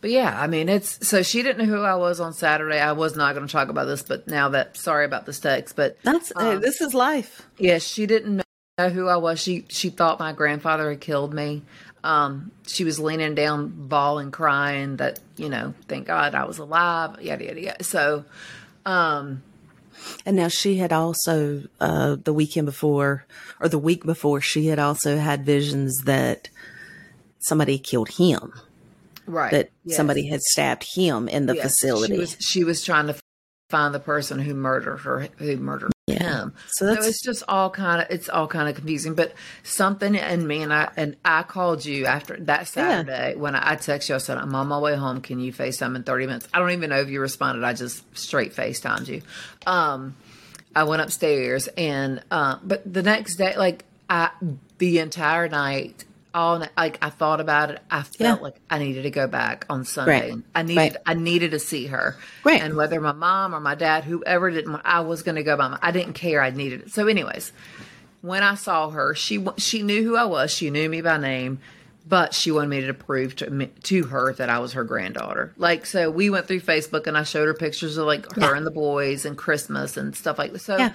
Speaker 2: but yeah i mean it's so she didn't know who i was on saturday i was not going to talk about this but now that sorry about this text but
Speaker 1: That's hey, this is life.
Speaker 2: Yes, she didn't know who I was. She she thought my grandfather had killed me. Um, she was leaning down, bawling, crying that you know, thank God I was alive. Yada yada yada. So, um,
Speaker 1: And now she had also uh the weekend before or the week before she had also had visions that somebody killed him.
Speaker 2: Right,
Speaker 1: That
Speaker 2: yes,
Speaker 1: somebody had stabbed him in the
Speaker 2: yes.
Speaker 1: facility.
Speaker 2: She was she was trying to find the person who murdered her, who murdered
Speaker 1: Yeah.
Speaker 2: him.
Speaker 1: So
Speaker 2: So,
Speaker 1: that's-
Speaker 2: it's just all kind of it's all kind of confusing. But something in me and I and I called you after that Saturday when I, I texted you. I said I'm on my way home. Can you Facetime in 30 minutes? I don't even know if you responded. I just straight Facetimed you. Um, I went upstairs and uh, but the next day, like I the entire night. Like I thought about it, I felt
Speaker 1: Yeah.
Speaker 2: like I needed to go back on Sunday.
Speaker 1: Right.
Speaker 2: I needed,
Speaker 1: Right.
Speaker 2: I needed to see her.
Speaker 1: Right.
Speaker 2: And whether my mom or my dad, whoever didn't, want- I was going to go by my. I didn't care. I needed it. So, anyways, when I saw her, she she knew who I was. She knew me by name, but she wanted me to prove to to her that I was her granddaughter. Like, so we went through Facebook and I showed her pictures of like her
Speaker 1: Yeah.
Speaker 2: and the boys and Christmas and stuff like that. So.
Speaker 1: Yeah.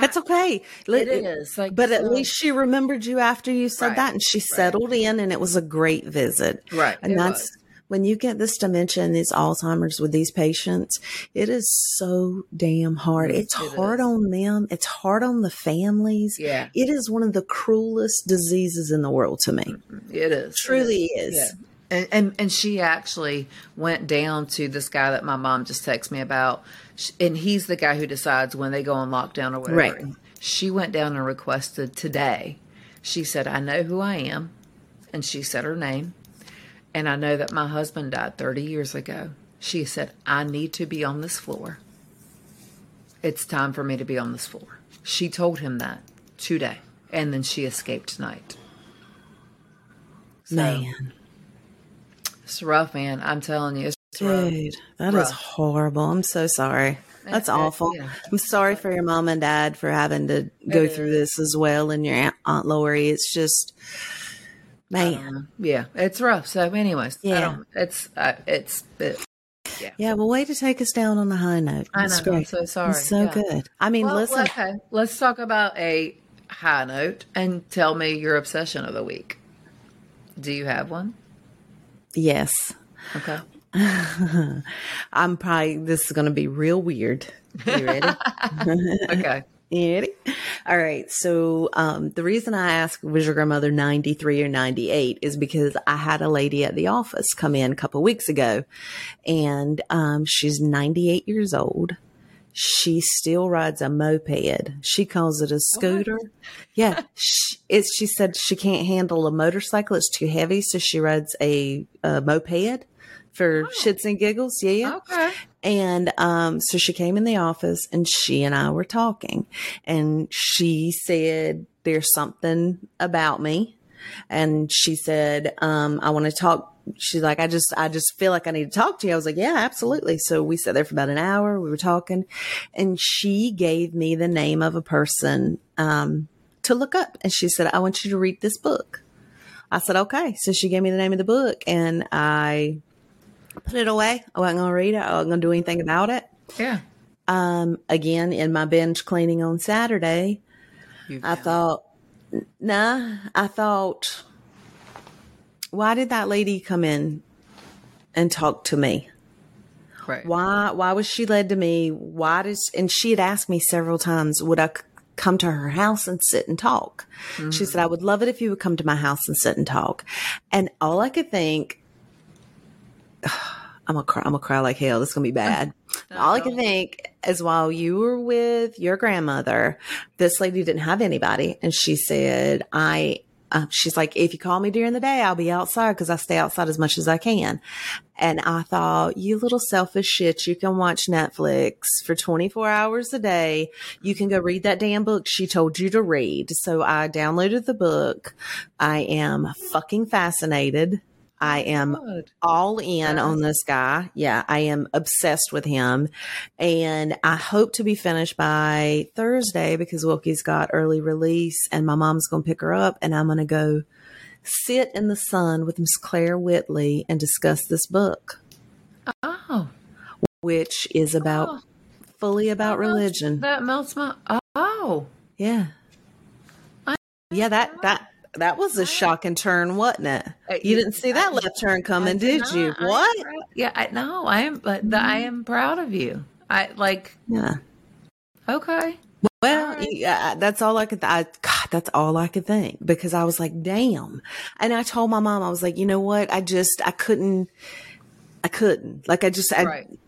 Speaker 1: That's ah, okay. It
Speaker 2: is, like,
Speaker 1: but at
Speaker 2: so-
Speaker 1: least she remembered you after you said
Speaker 2: Right,
Speaker 1: that, and she settled in, and it was a great visit.
Speaker 2: Right,
Speaker 1: and that's
Speaker 2: was.
Speaker 1: when you get this dementia and these Alzheimer's with these patients. It is so damn hard. It's
Speaker 2: It
Speaker 1: hard
Speaker 2: is.
Speaker 1: on them. It's hard on the families.
Speaker 2: Yeah.
Speaker 1: it is one of the cruelest diseases in the world to me.
Speaker 2: It is.
Speaker 1: Truly
Speaker 2: It
Speaker 1: is.
Speaker 2: Yeah. And, and and she actually went down to this guy that my mom just texted me about, and he's the guy who decides when they go on lockdown or whatever.
Speaker 1: Right.
Speaker 2: She went down and requested today. She said, "I know who I am," and she said her name, and I know that my husband died thirty years ago. She said, "I need to be on this floor. It's time for me to be on this floor." She told him that today, and then she escaped tonight. So,
Speaker 1: Man,
Speaker 2: it's rough, man. I'm telling you.
Speaker 1: Dude, that is
Speaker 2: Rough.
Speaker 1: horrible. I'm so sorry. That's awful.
Speaker 2: yeah.
Speaker 1: I'm sorry for your mom and dad for having to go
Speaker 2: It
Speaker 1: through this as well, and your aunt, aunt Lori. It's just, man.
Speaker 2: Yeah, it's rough. So, anyways, I
Speaker 1: Yeah.
Speaker 2: don't, it's uh, it's it,
Speaker 1: Yeah, well, way to take us down on the high note.
Speaker 2: I
Speaker 1: That's
Speaker 2: know, I'm
Speaker 1: great.
Speaker 2: so sorry.
Speaker 1: It's so
Speaker 2: Yeah.
Speaker 1: good. I mean,
Speaker 2: well,
Speaker 1: listen,
Speaker 2: okay. Let's talk about a high note and tell me your obsession of the week. Do you have one?
Speaker 1: yes,
Speaker 2: Okay.
Speaker 1: I'm probably. This is going to be real weird. You ready?
Speaker 2: Okay.
Speaker 1: You ready? All right. So, um, the reason I asked was your grandmother 93 or 98 is because I had a lady at the office come in a couple weeks ago and, um, she's 98 years old. She still rides a moped. She calls it a scooter. Yeah. She, it's, she said she can't handle a motorcycle. It's too heavy. So she rides a, a moped for shits and giggles. Yeah.
Speaker 2: Okay.
Speaker 1: And um, so she came in the office and she and I were talking. And she said, There's something about me and she said, um, I want to talk. She's like, I just, I just feel like I need to talk to you. I was like, yeah, absolutely. So we sat there for about an hour. We were talking and she gave me the name of a person, um, to look up. And she said, I want you to read this book. I said, okay. So she gave me the name of the book and I put it away. I wasn't going to read it. I wasn't going to do anything about it.
Speaker 2: Yeah.
Speaker 1: Um, again, in my binge cleaning on Saturday, I thought, nah, I thought, why did that lady come in and talk to me?
Speaker 2: right.
Speaker 1: Why, why was she led to me? Why does, and she had asked me several times, would I c- come to her house and sit and talk? She said, I would love it if you would come to my house and sit and talk. And all I could think, I'm gonna cry, I'm gonna cry like hell. This is gonna be bad. all I can think is while you were with your grandmother, this lady didn't have anybody. And she said, I, uh, she's like, if you call me during the day, I'll be outside because I stay outside as much as I can. And I thought, you little selfish shit, you can watch Netflix for 24 hours a day. You can go read that damn book she told you to read. So I downloaded the book. I am fucking fascinated. I am
Speaker 2: Good.
Speaker 1: all in on this guy. Yeah, I am obsessed with him. And I hope to be finished by Thursday because Wilkie's got early release and my mom's going to pick her up and I'm going to go sit in the sun with Miss Claire Whitley and discuss this book,
Speaker 2: Oh,
Speaker 1: which is about
Speaker 2: Oh.
Speaker 1: fully about religion.
Speaker 2: that melts my. Oh,
Speaker 1: Yeah.
Speaker 2: I-
Speaker 1: Yeah, that, that, that was a shocking turn, wasn't it?
Speaker 2: Uh,
Speaker 1: You didn't see that left turn coming, did
Speaker 2: not.
Speaker 1: you?
Speaker 2: I
Speaker 1: What?
Speaker 2: proud- Yeah, I know. I am, but the, I am proud of you. I like.
Speaker 1: Yeah.
Speaker 2: Okay.
Speaker 1: Well,
Speaker 2: All right.
Speaker 1: yeah, that's all I could. Th- I, God, that's all I could think because I was like, "Damn!" And I told my mom, I was like, "You know what? I just, I couldn't, I couldn't. Like, I just, I
Speaker 2: Right.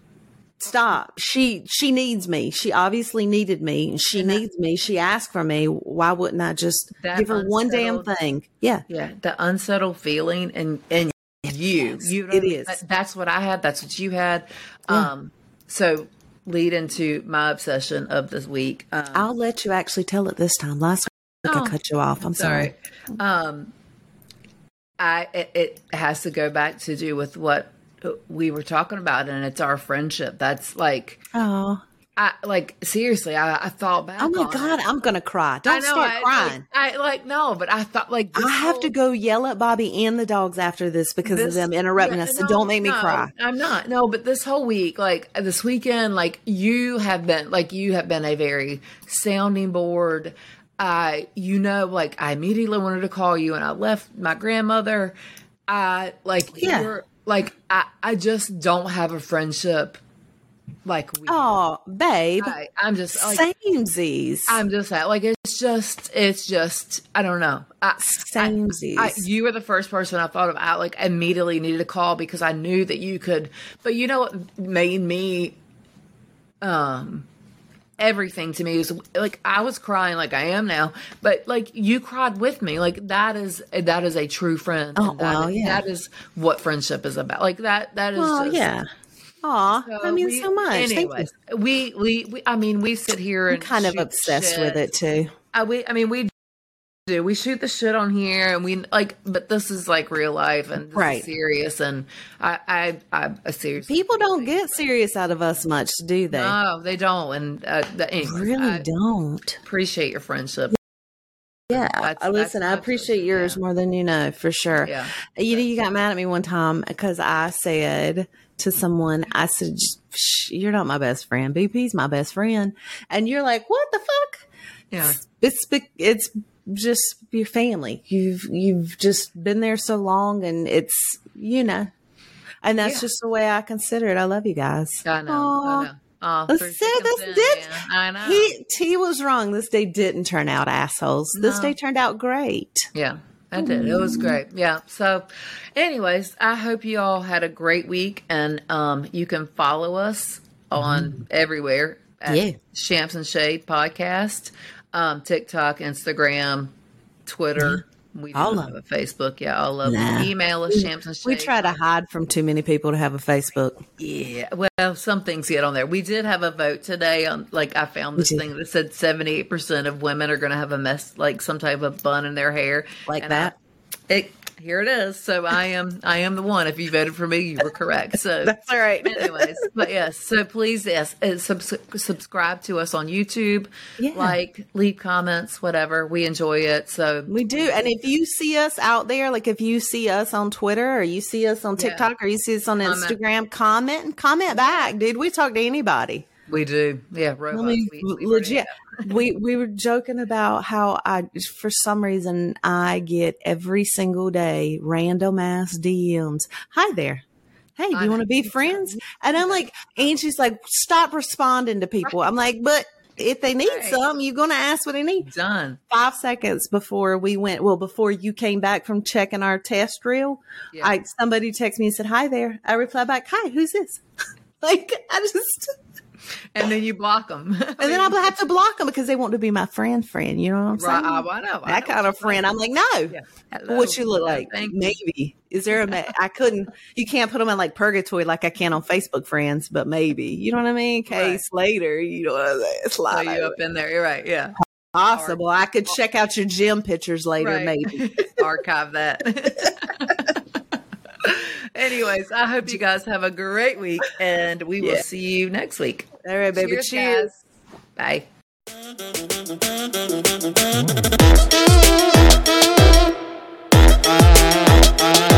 Speaker 1: Stop. She, she needs me. She obviously needed me, she
Speaker 2: And that-
Speaker 1: needs me. She asked for me. Why wouldn't I just give her one damn thing? Yeah,
Speaker 2: Yeah, the unsettled feeling and and you,
Speaker 1: Yes,
Speaker 2: you, know
Speaker 1: it is.
Speaker 2: That- That's what I had. That's what you had.
Speaker 1: Yeah.
Speaker 2: Um, so lead into my obsession of this week. Um,
Speaker 1: I'll let you actually tell it this time. Last week
Speaker 2: Oh,
Speaker 1: I cut you off. I'm sorry.
Speaker 2: sorry. Um, I it, it has to go back to do with what we were talking about, and it's our friendship. That's like
Speaker 1: Oh,
Speaker 2: I like seriously. I, I thought back.
Speaker 1: oh my God,
Speaker 2: it.
Speaker 1: I'm gonna cry.
Speaker 2: I
Speaker 1: Don't
Speaker 2: know,
Speaker 1: start
Speaker 2: I,
Speaker 1: crying.
Speaker 2: Like, I like no, but I thought like this
Speaker 1: I have to go yell at Bobby and the dogs after this because of them interrupting
Speaker 2: yeah,
Speaker 1: us. So
Speaker 2: no,
Speaker 1: don't make me
Speaker 2: no,
Speaker 1: cry.
Speaker 2: I'm not. No, but this whole week, like this weekend, like you have been, like you have been a very sounding board. I, you know, like I immediately wanted to call you, and I left my grandmother. I like
Speaker 1: Yeah.
Speaker 2: you're like I, I just don't have a friendship like we.
Speaker 1: Oh, babe.
Speaker 2: I, I'm just like
Speaker 1: Samesies.
Speaker 2: I'm just that like it's just it's just I don't know. I,
Speaker 1: Samesies.
Speaker 2: I, you were the first person I thought of. I like immediately needed a call because I knew that you could. But you know what made me, um, everything to me was like I was crying like I am now, but like you cried with me. Like that is that is a true friend.
Speaker 1: Oh,
Speaker 2: that
Speaker 1: well, yeah.
Speaker 2: that is what friendship is about. Like that that is.
Speaker 1: oh,
Speaker 2: just,
Speaker 1: yeah. Aw,
Speaker 2: so
Speaker 1: I mean
Speaker 2: we-
Speaker 1: so much.
Speaker 2: Anyways, we, we we I mean we sit here
Speaker 1: I'm
Speaker 2: and
Speaker 1: kind of obsessed
Speaker 2: shit.
Speaker 1: with it too.
Speaker 2: I we I mean we do we shoot the shit on here and we like but this is like real life and this
Speaker 1: Right.
Speaker 2: is serious and I I I'm a serious
Speaker 1: People don't get serious out of us much, do they?
Speaker 2: no they don't and uh, the, anyways,
Speaker 1: really
Speaker 2: I
Speaker 1: don't.
Speaker 2: appreciate your friendship
Speaker 1: Yeah.
Speaker 2: That's-
Speaker 1: I listen,
Speaker 2: that's
Speaker 1: I appreciate
Speaker 2: choice,
Speaker 1: yours
Speaker 2: yeah.
Speaker 1: more than you know, for sure.
Speaker 2: yeah
Speaker 1: You know, you got mad at me one time because I said to someone, I said, "You're not my best friend. BP's my best friend," and you're like, "What the fuck?"
Speaker 2: yeah
Speaker 1: It's be- it's just your family. You've you've just been there so long, and it's you know, and that's
Speaker 2: Yeah.
Speaker 1: just the way I consider it. I love you guys.
Speaker 2: I know
Speaker 1: Aw.
Speaker 2: I know oh
Speaker 1: Let's
Speaker 2: for
Speaker 1: say
Speaker 2: thick
Speaker 1: this did-
Speaker 2: man. I know
Speaker 1: He T was wrong. This day didn't turn out assholes. This day turned out great.
Speaker 2: Yeah, I did. It was great. Yeah. So, anyways, I hope you all had a great week, and um, you can follow us on everywhere at
Speaker 1: Yeah.
Speaker 2: Champs and Shade Podcast, um, TikTok, Instagram, Twitter. We
Speaker 1: All
Speaker 2: don't
Speaker 1: of
Speaker 2: have a Facebook. Yeah, all of
Speaker 1: Nah.
Speaker 2: them. Email us, Champs and Shade.
Speaker 1: We try to hide from too many people to have a Facebook.
Speaker 2: Yeah, well, some things get on there. We did have a vote today on, like, I found this thing that said seventy eight percent of women are going to have a mess, like some type of bun in their hair,
Speaker 1: Like
Speaker 2: And
Speaker 1: that?
Speaker 2: it here it is. So I am I am the one. If you voted for me, you were correct. So
Speaker 1: that's all right.
Speaker 2: anyways, but yes. So please, yes, uh, subs- subscribe to us on YouTube.
Speaker 1: Yeah.
Speaker 2: Like, leave comments, whatever. We enjoy it. So
Speaker 1: We do. And if you see us out there, like if you see us on Twitter or you see us on
Speaker 2: Yeah.
Speaker 1: TikTok or you see us on
Speaker 2: Comment.
Speaker 1: Instagram, comment comment back, dude. We talk to anybody.
Speaker 2: we do. Yeah, robots.
Speaker 1: I mean,
Speaker 2: we, we
Speaker 1: legit. We we were joking about how I, for some reason, I get every single day random ass DMs. Hi there. Hey, do you want to be friends? And I'm like, and she's like, stop responding to people. I'm like, but if they need
Speaker 2: Right.
Speaker 1: some, you're gonna ask what they need.
Speaker 2: Done.
Speaker 1: Five seconds before we went, well, before you came back from checking our test reel,
Speaker 2: Yeah.
Speaker 1: I somebody texted me and said, "Hi there." I replied back, "Hi, who's this?" like I just.
Speaker 2: And then you block them.
Speaker 1: And then I'll have to block them because they want to be my friend, friend. You know what I'm saying?
Speaker 2: Right, I, I know. I
Speaker 1: that
Speaker 2: know
Speaker 1: kind of friend. I'm like, no.
Speaker 2: Yeah.
Speaker 1: What you look like?
Speaker 2: Thank you.
Speaker 1: maybe. Is there a? Ma- I couldn't. You can't put them in like purgatory like I can on Facebook friends, but maybe. You know what I mean? Case later, you know what I'm saying?
Speaker 2: Throw
Speaker 1: Slide
Speaker 2: you up in there. You're right. Yeah.
Speaker 1: Possible. I could check out your gym pictures later,
Speaker 2: Right.
Speaker 1: maybe.
Speaker 2: Archive that. Anyways, I hope you guys have a great week and we will
Speaker 1: Yeah.
Speaker 2: see you next week.
Speaker 1: All right, baby. Cheers.
Speaker 2: Cheers. Bye. Mm.